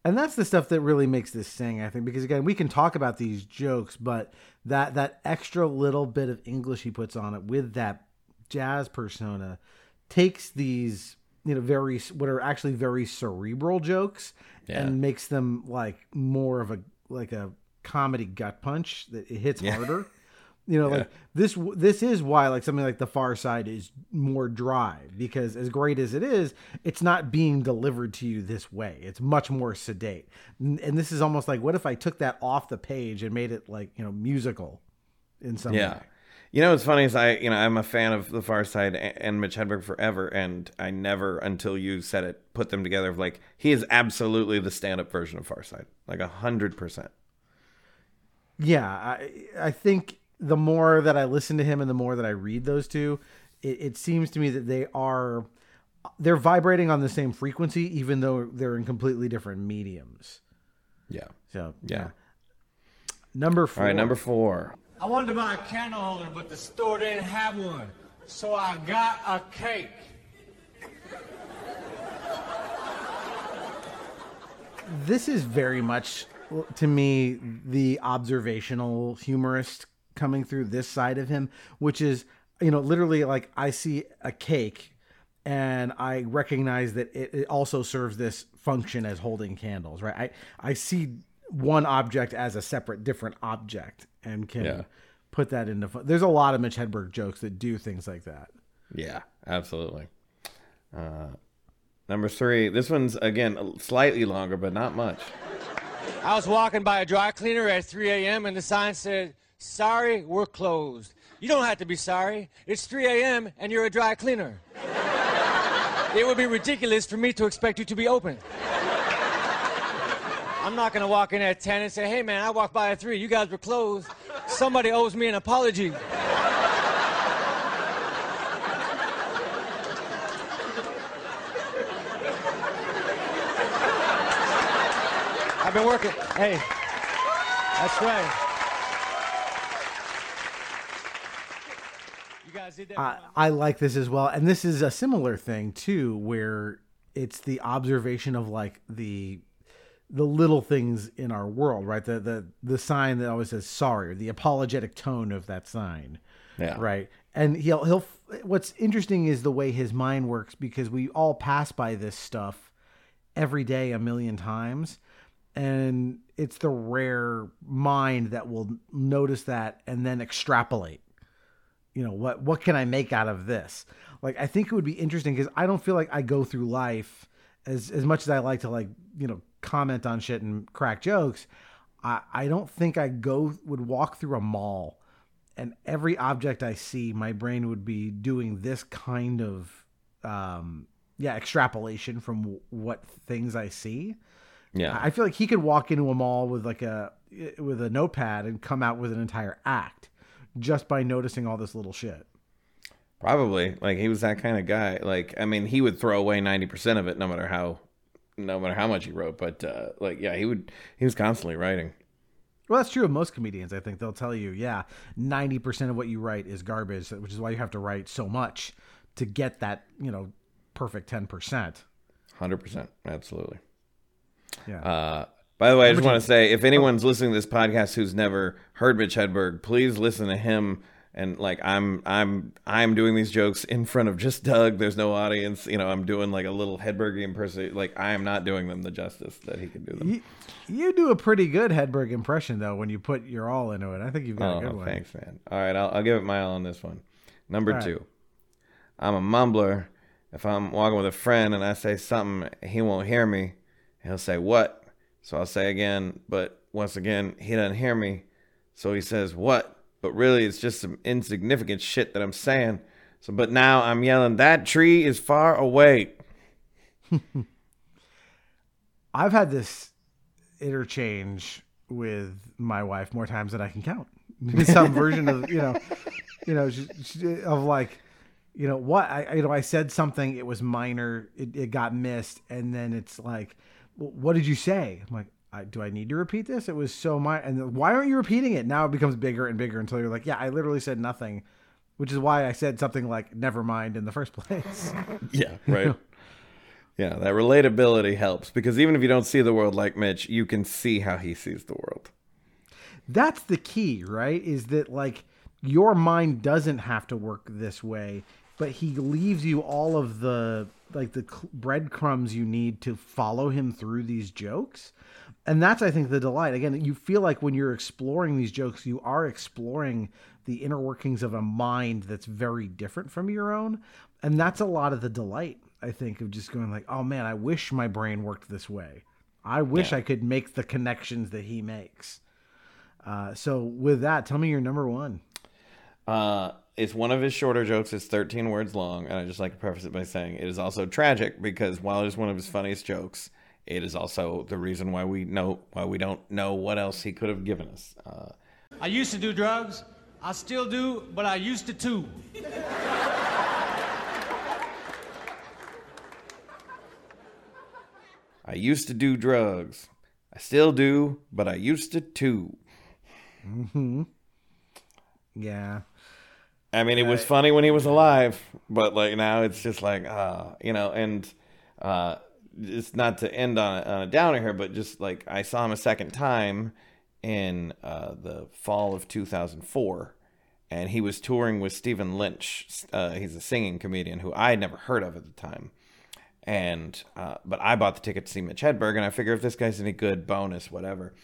and that's the stuff that really makes this sing i think because again we can talk about these jokes but that that extra little bit of english he puts on it with that jazz persona takes these you know very what are actually very cerebral jokes Yeah. and makes them like more of a like a comedy gut punch that it hits harder you know like this this is why like something like the far side is more dry because as great as it is it's not being delivered to you this way it's much more sedate and this is almost like what if i took that off the page and made it like you know musical in some Yeah. way You know what's funny is I, you know, I'm a fan of The Far Side and Mitch Hedberg forever, and I never, until you said it, put them together. Of like, he is absolutely the stand-up version of Far Side, like a hundred percent. yeah i i think the more that i listen to him and the more that i read those two it, it seems to me that they are they're vibrating on the same frequency even though they're in completely different mediums Yeah. so Yeah. number four right, number four. I wanted to buy a candle holder, but the store didn't have one. So I got a cake. this is very much to me the observational humorist coming through this side of him which is you know literally like i see a cake and i recognize that it, it also serves this function as holding candles right i i see one object as a separate different object and can Yeah. put that into fu- there's a lot of mitch hedberg jokes that do things like that Yeah, absolutely. Uh, number three. This one's again slightly longer, but not much. I was walking by a dry cleaner at 3 a.m. and the sign said, Sorry, we're closed. You don't have to be sorry. It's 3 a.m. and you're a dry cleaner. it would be ridiculous for me to expect you to be open. I'm not gonna walk in at 10 and say, Hey man, I walked by at 3. You guys were closed. Somebody owes me an apology. I've been working. Hey, that's right. You guys did that. I, I like this as well, and this is a similar thing too, where it's the observation of like the the little things in our world, right? The the the sign that always says sorry, or the apologetic tone of that sign, Yeah. right? And he'll he'll. What's interesting is the way his mind works because we all pass by this stuff every day a million times and it's the rare mind that will notice that and then extrapolate you know what what can i make out of this? Like i think it would be interesting because i don't feel like i go through life as as much as i like to like you know comment on shit and crack jokes. I i don't think i go would walk through a mall and every object i see my brain would be doing this kind of um yeah extrapolation from w- what things i see. Yeah. I feel like he could walk into a mall with like a with a notepad and come out with an entire act just by noticing all this little shit. Probably. Like he was that kind of guy. Like I mean, he would throw away ninety percent of it, no matter how, no matter how much he wrote. But uh, like, yeah, he would. He was constantly writing. Well, that's true of most comedians. I think they'll tell you, yeah, ninety percent of what you write is garbage, which is why you have to write so much to get that you know perfect ten percent. Hundred percent. Absolutely. Yeah. Uh, by the way, I just want to say, if oh. anyone's listening to this podcast who's never heard Mitch Hedberg, please listen to him. And like I'm, I'm, I'm doing these jokes in front of just Doug. There's no audience. You know, I'm doing like a little Hedberg impersonation. Like I am not doing them the justice that he could do them. you, you do a pretty good Hedberg impression though when you put your all into it. I think you've got a oh, good Oh, one. thanks, man. All right, I'll, I'll give it my all on this one. Number All right. two, I'm a mumbler. If I'm walking with a friend and I say something, he won't hear me. He'll say, What? So I'll say again, but once again, he doesn't hear me. So he says, What? But really, it's just some insignificant shit that I'm saying. So, but now I'm yelling, That tree is far away. I've had this interchange with my wife more times than I can count. Some version of you know, you know, of like, you know, what I you know I said something. It was minor. It, it got missed, and then it's like, "Well, what did you say? I'm like. I, do I need to repeat this? It was so minor. And then, why aren't you repeating it? Now it becomes bigger and bigger until you're like, yeah, I literally said nothing, which is why I said something like never mind in the first place. Yeah, right. yeah, that relatability helps because even if you don't see the world like Mitch, you can see how he sees the world. that's the key, right? Is that like your mind doesn't have to work this way, but he leaves you all of the like the breadcrumbs you need to follow him through these jokes. And that's I think the delight. Again, you feel like when you're exploring these jokes, you are exploring the inner workings of a mind that's very different from your own, and that's a lot of the delight. I think of just going like, "Oh man, I wish my brain worked this way. I wish I could make the connections that he makes." Uh, so with that, tell me your number one. Uh, it's one of his shorter jokes. It's 13 words long, and I just like to preface it by saying it is also tragic because while it is one of his funniest jokes, it is also the reason why we know why we don't know what else he could have given us. Uh, I used to do drugs. I still do, but I used to too. I used to do drugs. I still do, but I used to too. Mm-hmm. Yeah. I mean, it was funny when he was alive, but like now it's just like, uh, you know, and uh, it's not to end on a, on a downer here, but just like I saw him a second time in uh, the fall of 2004, and he was touring with Stephen Lynch. Uh, he's a singing comedian who I had never heard of at the time. And uh, but I bought the ticket to see Mitch Hedberg, and I figure if this guy's any good, bonus, whatever.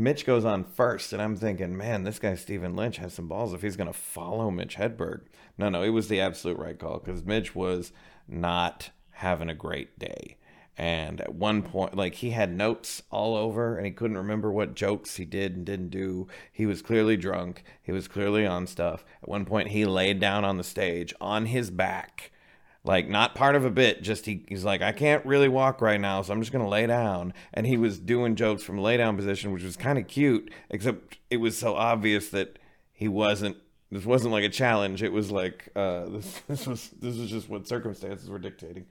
Mitch goes on first, and I'm thinking, man, this guy Stephen Lynch has some balls if he's going to follow Mitch Hedberg. No, no, it was the absolute right call because Mitch was not having a great day. And at one point, like he had notes all over and he couldn't remember what jokes he did and didn't do. He was clearly drunk. He was clearly on stuff. At one point, he laid down on the stage on his back like not part of a bit just he, he's like i can't really walk right now so i'm just going to lay down. And he was doing jokes from lay down position which was kind of cute except it was so obvious that he wasn't this wasn't like a challenge. It was like uh, this, this was this was just what circumstances were dictating.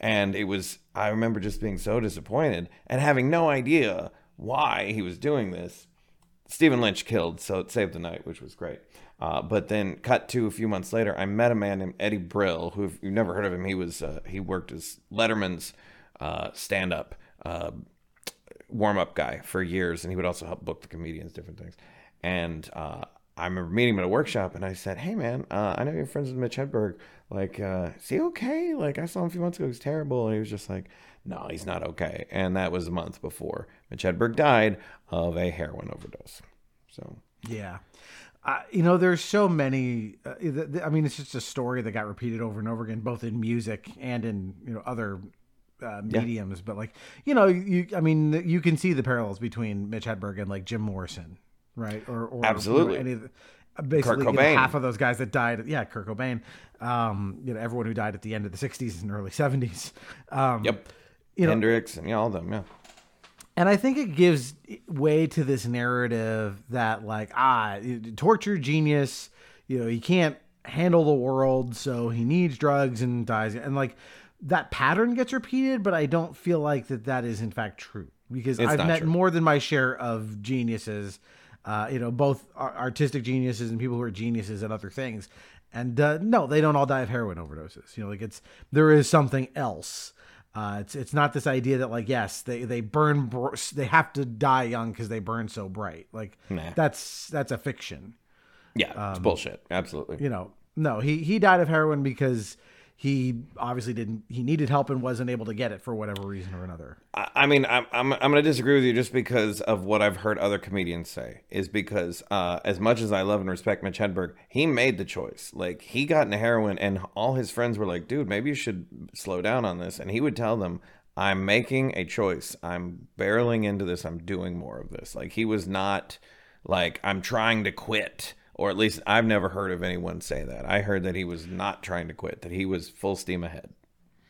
And it was i remember just being so disappointed and having no idea why he was doing this. Stephen lynch killed so it saved the night which was great uh, but then, cut to a few months later, I met a man named Eddie Brill, who, if you've never heard of him, he was uh, he worked as Letterman's uh, stand-up uh, warm-up guy for years, and he would also help book the comedians, different things. And uh, I remember meeting him at a workshop, and I said, "Hey, man, uh, I know you're friends with Mitch Hedberg. Like, is he okay? Like, I saw him a few months ago. He's terrible." And he was just like, "No, he's not okay." And that was a month before Mitch Hedberg died of a heroin overdose. So yeah. Uh, you know, there's so many. Uh, I mean, it's just a story that got repeated over and over again, both in music and in you know other uh, mediums. Yeah. But like, you know, you I mean, you can see the parallels between Mitch Hedberg and like Jim Morrison, right? Or, or absolutely know, any of the, uh, basically you know, half of those guys that died. Yeah, Kurt Cobain. Um, you know, everyone who died at the end of the '60s and early '70s. Um, yep. You know, Hendrix and know, all of them. Yeah and I think it gives way to this narrative that like ah torture genius, you know, he can't handle the world, so he needs drugs and dies, and like that pattern gets repeated, but I don't feel like that that is in fact true because it's I've met true. more than my share of geniuses, uh, you know, both artistic geniuses and people who are geniuses at other things. And uh, no, they don't all die of heroin overdoses. You know, like it's there is something else uh, it's it's not this idea that like yes they they burn they have to die young because they burn so bright like nah. that's that's a fiction. Yeah, um, it's bullshit. Absolutely. You know, no, he he died of heroin because he obviously didn't he needed help and wasn't able to get it for whatever reason or another. I, mean I'm, I'm, I'm going to disagree with you just because of what i've heard other comedians say is because uh, as much as i love and respect mitch hedberg he made the choice. Like he got into heroin and all his friends were like dude maybe you should slow down on this. And he would tell them i'm making a choice. I'm barreling into this. I'm doing more of this. Like he was not like i'm trying to quit or at least I've never heard of anyone say that. I heard that he was not trying to quit, that he was full steam ahead.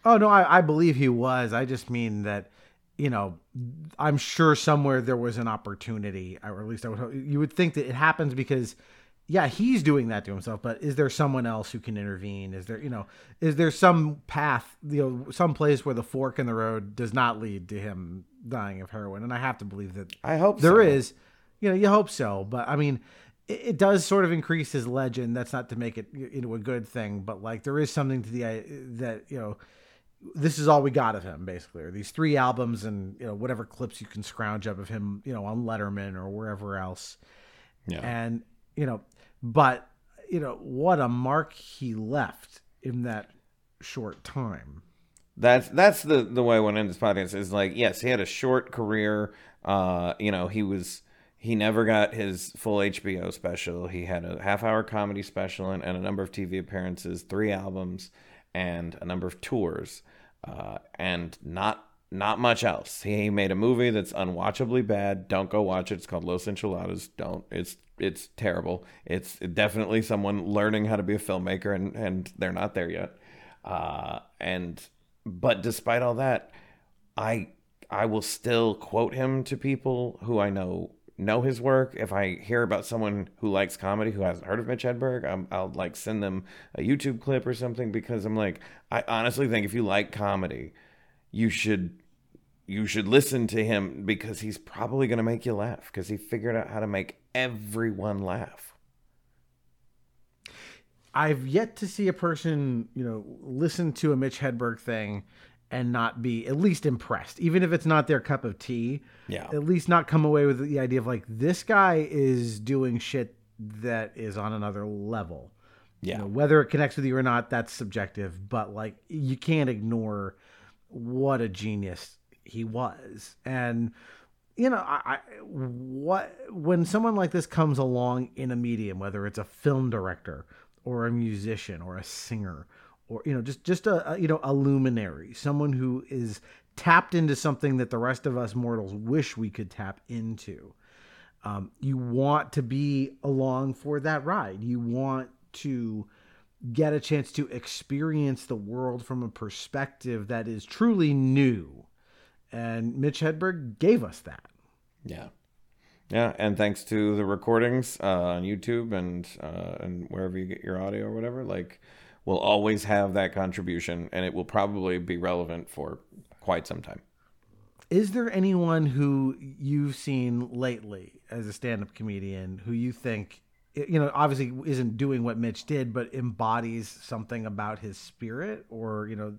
Oh no, I, I believe he was. I just mean that, you know, I'm sure somewhere there was an opportunity, or at least I would. You would think that it happens because, yeah, he's doing that to himself. But is there someone else who can intervene? Is there, you know, is there some path, you know, some place where the fork in the road does not lead to him dying of heroin? And I have to believe that. I hope there so. is. You know, you hope so, but I mean it, does sort of increase his legend. That's not to make it into a good thing, but like there is something to the that you know this is all we got of him basically or these three albums and you know whatever clips you can scrounge up of him you know on letterman or wherever else. Yeah. And you know but you know what a mark he left in that short time. That's that's the the way i want to end this podcast is like yes he had a short career uh you know he was he never got his full HBO special. He had a half hour comedy special and, and a number of TV appearances, three albums, and a number of tours, uh, and not not much else. He made a movie that's unwatchably bad. Don't go watch it. It's called Los Enchiladas. Don't. It's it's terrible. It's definitely someone learning how to be a filmmaker, and and they're not there yet. Uh, and but despite all that, I I will still quote him to people who I know know his work, if I hear about someone who likes comedy who hasn't heard of Mitch Hedberg, i will like send them a YouTube clip or something because I'm like, I honestly think if you like comedy, you should you should listen to him because he's probably going to make you laugh because he figured out how to make everyone laugh. I've yet to see a person, you know, listen to a Mitch Hedberg thing and not be at least impressed, even if it's not their cup of tea. Yeah. At least not come away with the idea of like this guy is doing shit that is on another level. Yeah. You know, whether it connects with you or not, that's subjective. But like, you can't ignore what a genius he was, and you know, I, I what when someone like this comes along in a medium, whether it's a film director or a musician or a singer or you know just just a, a you know a luminary, someone who is tapped into something that the rest of us mortals wish we could tap into. Um, you want to be along for that ride. You want to get a chance to experience the world from a perspective that is truly new. And Mitch Hedberg gave us that. Yeah. Yeah, and thanks to the recordings uh, on YouTube and uh, and wherever you get your audio or whatever, like we'll always have that contribution, and it will probably be relevant for quite some time. Is there anyone who you've seen lately as a stand-up comedian who you think you know obviously isn't doing what Mitch did but embodies something about his spirit or you know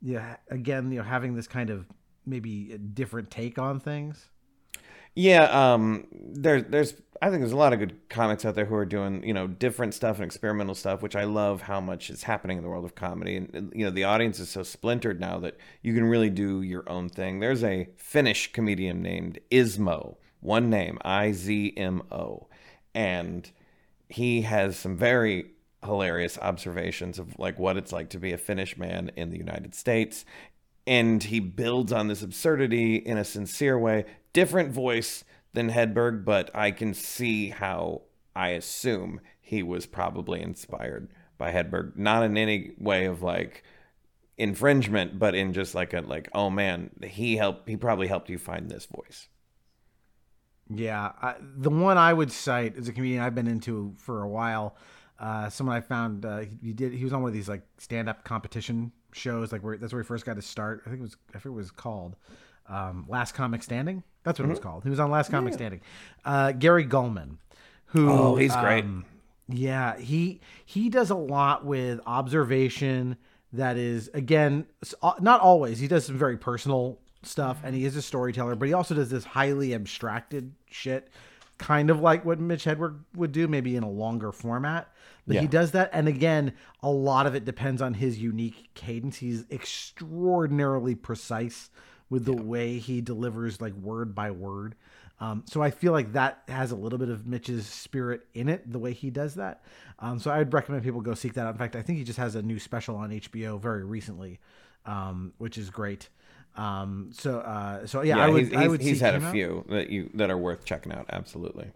yeah again you know having this kind of maybe different take on things? Yeah, um, there's there's I think there's a lot of good comics out there who are doing you know different stuff and experimental stuff, which I love how much is happening in the world of comedy. And you know the audience is so splintered now that you can really do your own thing. There's a Finnish comedian named Ismo, one name I Z M O, and he has some very hilarious observations of like what it's like to be a Finnish man in the United States and he builds on this absurdity in a sincere way. Different voice than Hedberg, but I can see how I assume he was probably inspired by Hedberg, not in any way of like infringement, but in just like a like, oh man, he helped. He probably helped you find this voice. Yeah, I, the one I would cite is a comedian I've been into for a while. Uh, someone I found uh, he, he did he was on one of these like stand up competition shows like where that's where he first got his start. I think it was I what it was called. Um, Last Comic Standing. That's what it was Mm-hmm. called. He was on Last Comic Standing. Uh, Gary Gulman, who Oh, he's great. um, yeah, he he does a lot with observation. That is again not always. He does some very personal stuff, and he is a storyteller. But he also does this highly abstracted shit, kind of like what Mitch Hedberg would do, maybe in a longer format. But he does that, and again, a lot of it depends on his unique cadence. He's extraordinarily precise with the way he delivers, like word by word. Um, so I feel like that has a little bit of Mitch's spirit in it, the way he does that. Um, so I would recommend people go seek that out. In fact, I think he just has a new special on HBO very recently, um, which is great. Um, so, uh, so yeah, I would, he's, I would he's seek had a out. few that you that are worth checking out. Absolutely.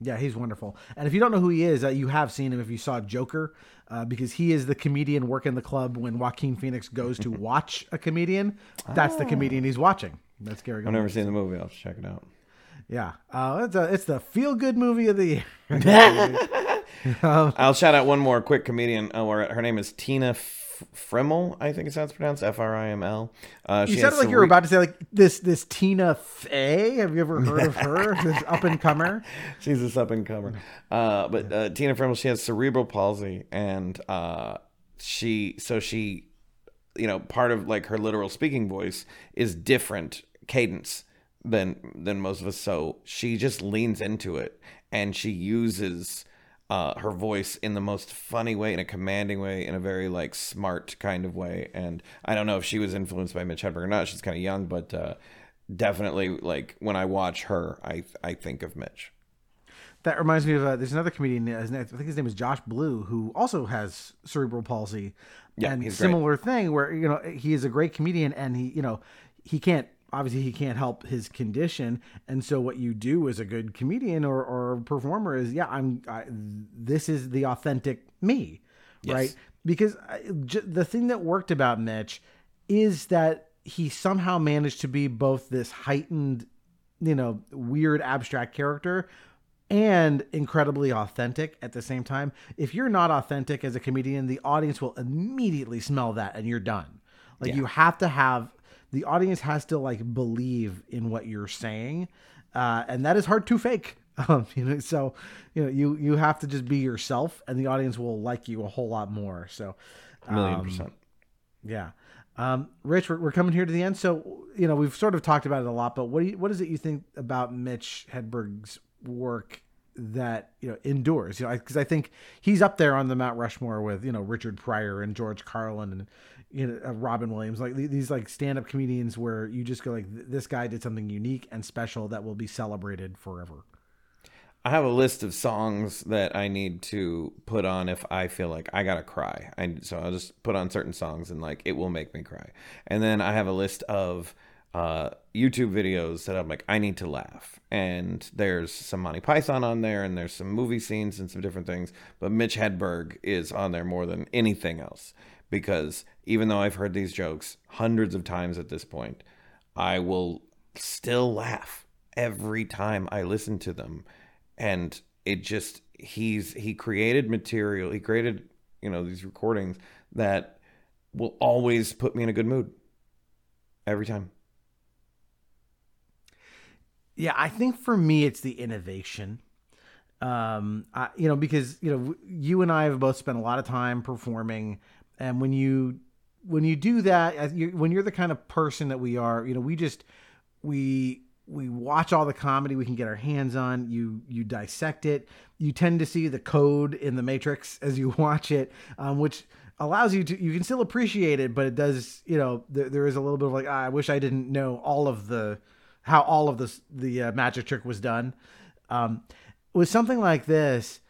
Yeah, he's wonderful. And if you don't know who he is, uh, you have seen him if you saw Joker, uh, because he is the comedian working the club when Joaquin Phoenix goes to watch a comedian. That's the comedian he's watching. That's Gary. I've never seen the movie. I'll have to check it out. Yeah, uh, it's a, it's the feel good movie of the year. I'll shout out one more quick comedian. Uh, her name is Tina Friml. I think it's how it's pronounced. F R I M L. Uh, you sounded like you were about to say like this this Tina Fey. Have you ever heard of her? this up and comer. She's this up and comer. Uh, but uh, Tina Friml, she has cerebral palsy, and uh, she so she, you know, part of like her literal speaking voice is different cadence than than most of us. So she just leans into it, and she uses. Uh, her voice in the most funny way, in a commanding way, in a very like smart kind of way, and I don't know if she was influenced by Mitch Hedberg or not. She's kind of young, but uh, definitely like when I watch her, I I think of Mitch. That reminds me of uh, there's another comedian. uh, I think his name is Josh Blue, who also has cerebral palsy. Yeah, and he's great. similar thing where you know he is a great comedian, and he you know he can't obviously he can't help his condition, and so what you do as a good comedian or, or performer is yeah I'm I, this is the authentic me, right? Because I, j- the thing that worked about Mitch is that he somehow managed to be both this heightened you know, weird abstract character and incredibly authentic at the same time. If you're not authentic as a comedian, the audience will immediately smell that and you're done. Like you have to have the audience has to like believe in what you're saying. Uh, and that is hard to fake. Um, you know, so you know, you you have to just be yourself, and the audience will like you a whole lot more. So, A million um, percent. yeah. Um, Rich, we're, we're coming here to the end. So, you know, we've sort of talked about it a lot, but what do you, what is it you think about Mitch Hedberg's work that, you know, endures? You know, because I think he's up there on the Mount Rushmore with, you know, Richard Pryor and George Carlin and, you know, Robin Williams, like these like stand up comedians where you just go like, this guy did something unique and special that will be celebrated forever. I have a list of songs that I need to put on if I feel like I gotta cry. I, so I'll just put on certain songs and like it will make me cry. And then I have a list of uh, YouTube videos that I'm like I need to laugh. And there's some Monty Python on there, and there's some movie scenes and some different things. But Mitch Hedberg is on there more than anything else because even though I've heard these jokes hundreds of times at this point, I will still laugh every time I listen to them. And it just he's he created material, he created, you know, these recordings that will always put me in a good mood. Every time. Yeah, I think for me it's the innovation. Um, I, you know, because you know, you and I have both spent a lot of time performing, and when you when you do that, when you're the kind of person that we are, you know, we just we we watch all the comedy we can get our hands on. You you dissect it. You tend to see the code in the matrix as you watch it, um, which allows you to you can still appreciate it, but it does you know there, there is a little bit of like ah, I wish I didn't know all of the how all of this the uh, magic trick was done. Um, with something like this,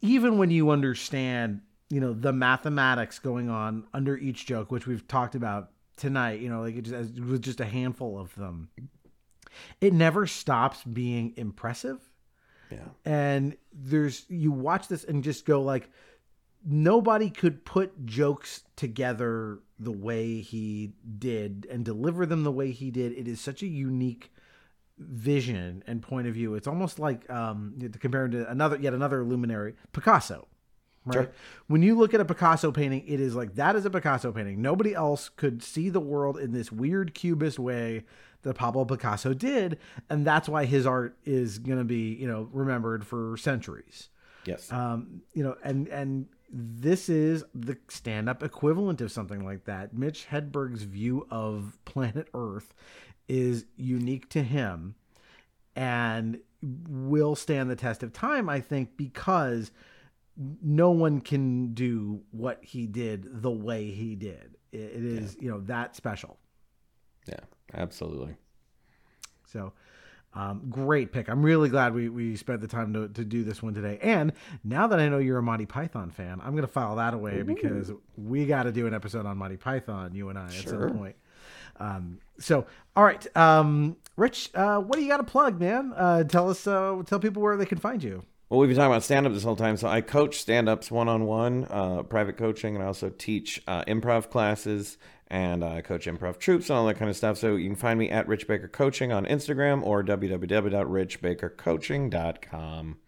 even when you understand, you know, the mathematics going on under each joke, which we've talked about tonight, you know, like it just with just a handful of them, it never stops being impressive. Yeah. And there's you watch this and just go like, nobody could put jokes together the way he did and deliver them the way he did. It is such a unique vision and point of view. It's almost like um, to compare him to another yet another luminary, Picasso. Right. Sure. When you look at a Picasso painting, it is like that is a Picasso painting. Nobody else could see the world in this weird cubist way that Pablo Picasso did, and that's why his art is going to be, you know, remembered for centuries Yes. um, you know, and and this is the stand-up equivalent of something like that. Mitch Hedberg's view of planet Earth is unique to him, and will stand the test of time. I think because no one can do what he did the way he did. It, it is you know that special. yeah. Absolutely. So, um, great pick. I'm really glad we, we spent the time to, to do this one today. And now that I know you're a Monty Python fan, I'm going to file that away because we got to do an episode on Monty Python, you and I, at Sure. some point. Um, so, all right. Um, Rich, uh, what do you got to plug, man? Uh, tell us, uh, tell people where they can find you. Well, we've been talking about stand up this whole time. So I coach stand ups one on one, private coaching, and I also teach uh, improv classes and I coach improv troupes and all that kind of stuff. So you can find me at Rich Baker Coaching on Instagram or www.richbakercoaching.com.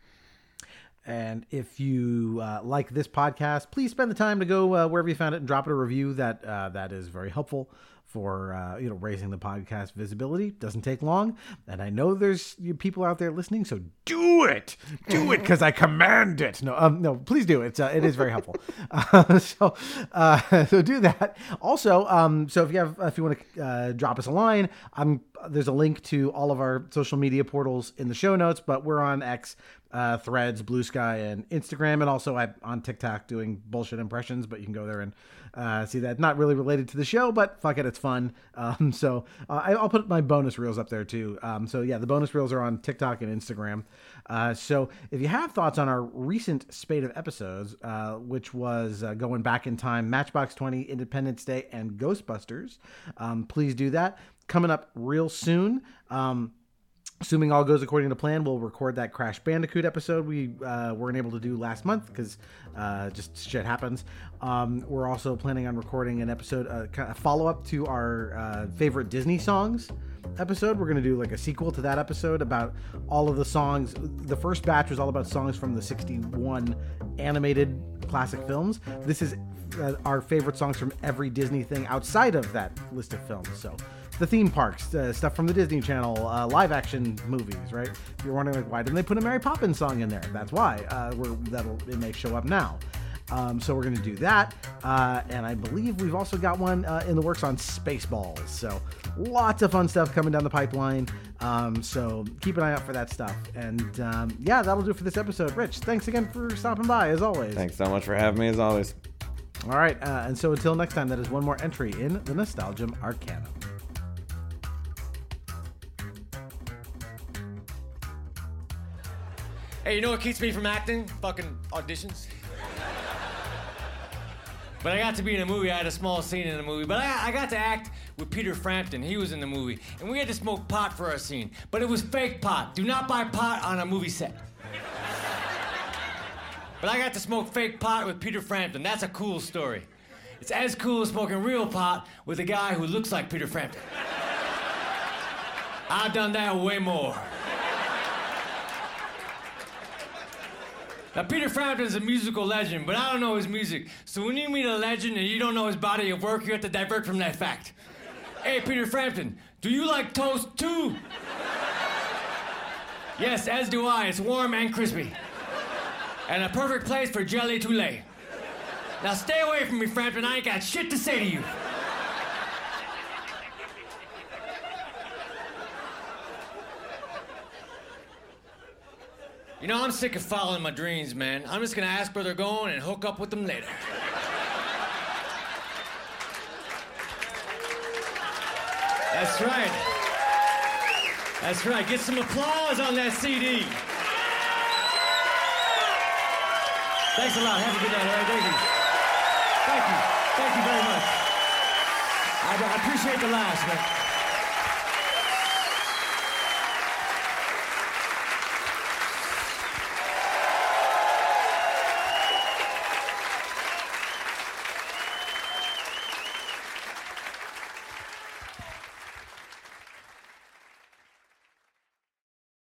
And if you uh, like this podcast, please spend the time to go uh, wherever you found it and drop it a review. That uh, that is very helpful for uh, you know raising the podcast visibility. Doesn't take long, and I know there's people out there listening. So do it, do it, because I command it. No, um, no, please do it. Uh, it is very helpful. Uh, so uh, so do that. Also, um, so if you have if you want to uh, drop us a line, I'm there's a link to all of our social media portals in the show notes. But we're on X uh, Threads, Blue Sky, and Instagram, and also I'm on TikTok doing bullshit impressions. But you can go there and uh, see that. Not really related to the show, but fuck it, it's fun. Um, so uh, I'll put my bonus reels up there too. Um, so yeah, the bonus reels are on TikTok and Instagram. Uh, so if you have thoughts on our recent spate of episodes, uh, which was uh, going back in time, Matchbox 20, Independence Day, and Ghostbusters, um, please do that. Coming up real soon. Um, assuming all goes according to plan, we'll record that Crash Bandicoot episode we uh, weren't able to do last month because uh, just shit happens. Um, we're also planning on recording an episode, uh, of follow up to our uh, favorite Disney songs episode. We're going to do like a sequel to that episode about all of the songs. The first batch was all about songs from the 61 animated classic films. This is uh, our favorite songs from every Disney thing outside of that list of films. So the theme parks, uh, stuff from the Disney Channel, uh, live action movies, right? If you're wondering like why didn't they put a Mary Poppins song in there? That's why. Uh, we're, that'll it may show up now. Um, so we're going to do that. Uh, and I believe we've also got one uh, in the works on Spaceballs. So lots of fun stuff coming down the pipeline. Um, so keep an eye out for that stuff. And um, yeah, that'll do it for this episode. Rich, thanks again for stopping by, as always. Thanks so much for having me, as always. All right. Uh, and so until next time, that is one more entry in the Nostalgium Arcanum. Hey, you know what keeps me from acting? Fucking auditions. But I got to be in a movie. I had a small scene in a movie. But I, I got to act with Peter Frampton. He was in the movie. And we had to smoke pot for our scene. But it was fake pot. Do not buy pot on a movie set. but I got to smoke fake pot with Peter Frampton. That's a cool story. It's as cool as smoking real pot with a guy who looks like Peter Frampton. I've done that way more. Now, Peter Frampton's a musical legend, but I don't know his music. So when you meet a legend and you don't know his body of work, you have to divert from that fact. Hey, Peter Frampton, do you like toast too? yes, as do I. It's warm and crispy. And a perfect place for jelly to lay. Now stay away from me, Frampton. I ain't got shit to say to you. You know, I'm sick of following my dreams, man. I'm just gonna ask where they're going and hook up with them later. That's right. That's right. Get some applause on that CD. Thanks a lot. Have a good night. All right, thank you. Thank you. Thank you very much. I, I appreciate the laughs, man.